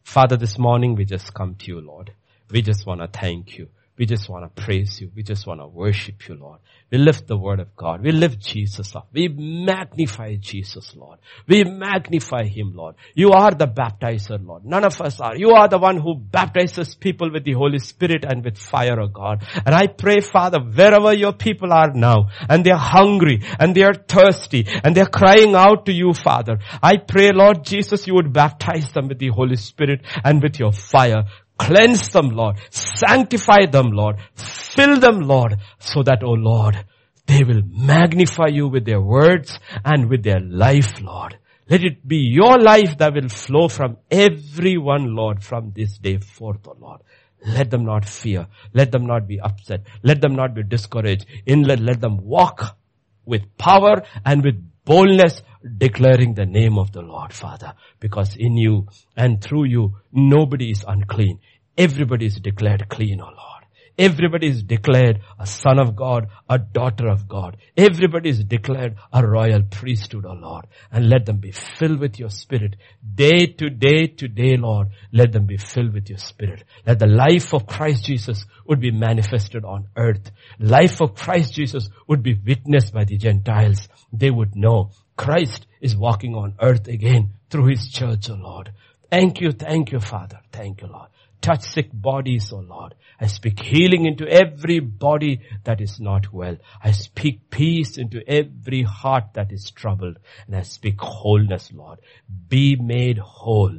Father, this morning we just come to you, Lord. We just want to thank you We just want to praise you. We just want to worship you, Lord. We lift the word of God. We lift Jesus up. We magnify Jesus, Lord. We magnify him, Lord. You are the baptizer, Lord. None of us are. You are the one who baptizes people with the Holy Spirit and with fire, oh God. And I pray, Father, wherever your people are now, and they're hungry, and they're thirsty, and they're crying out to you, Father. I pray, Lord Jesus, you would baptize them with the Holy Spirit and with your fire. Cleanse them, Lord. Sanctify them, Lord. Fill them, Lord, so that, oh Lord, they will magnify you with their words and with their life, Lord. Let it be your life that will flow from everyone, Lord, from this day forth, oh Lord. Let them not fear. Let them not be upset. Let them not be discouraged. Inlet, let them walk with power and with boldness declaring the name of the Lord, Father, because in you and through you, nobody is unclean. Everybody is declared clean, O oh Lord. Everybody is declared a son of God, a daughter of God. Everybody is declared a royal priesthood, O oh Lord. And let them be filled with your spirit. Day to day to day, Lord, let them be filled with your spirit. Let the life of Christ Jesus would be manifested on earth. Life of Christ Jesus would be witnessed by the Gentiles. They would know Christ is walking on earth again through his church, O oh Lord. Thank you, thank you, Father. Thank you, Lord. Touch sick bodies, O oh Lord. I speak healing into every body that is not well. I speak peace into every heart that is troubled. And I speak wholeness, Lord. Be made whole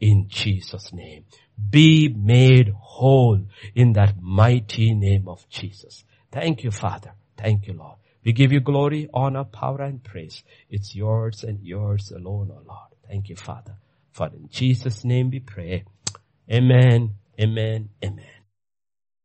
in Jesus' name. Be made whole in that mighty name of Jesus. Thank you, Father. Thank you, Lord. We give you glory, honor, power, and praise. It's yours and yours alone, O oh Lord. Thank you, Father. For in Jesus' name we pray. Amen, amen, amen.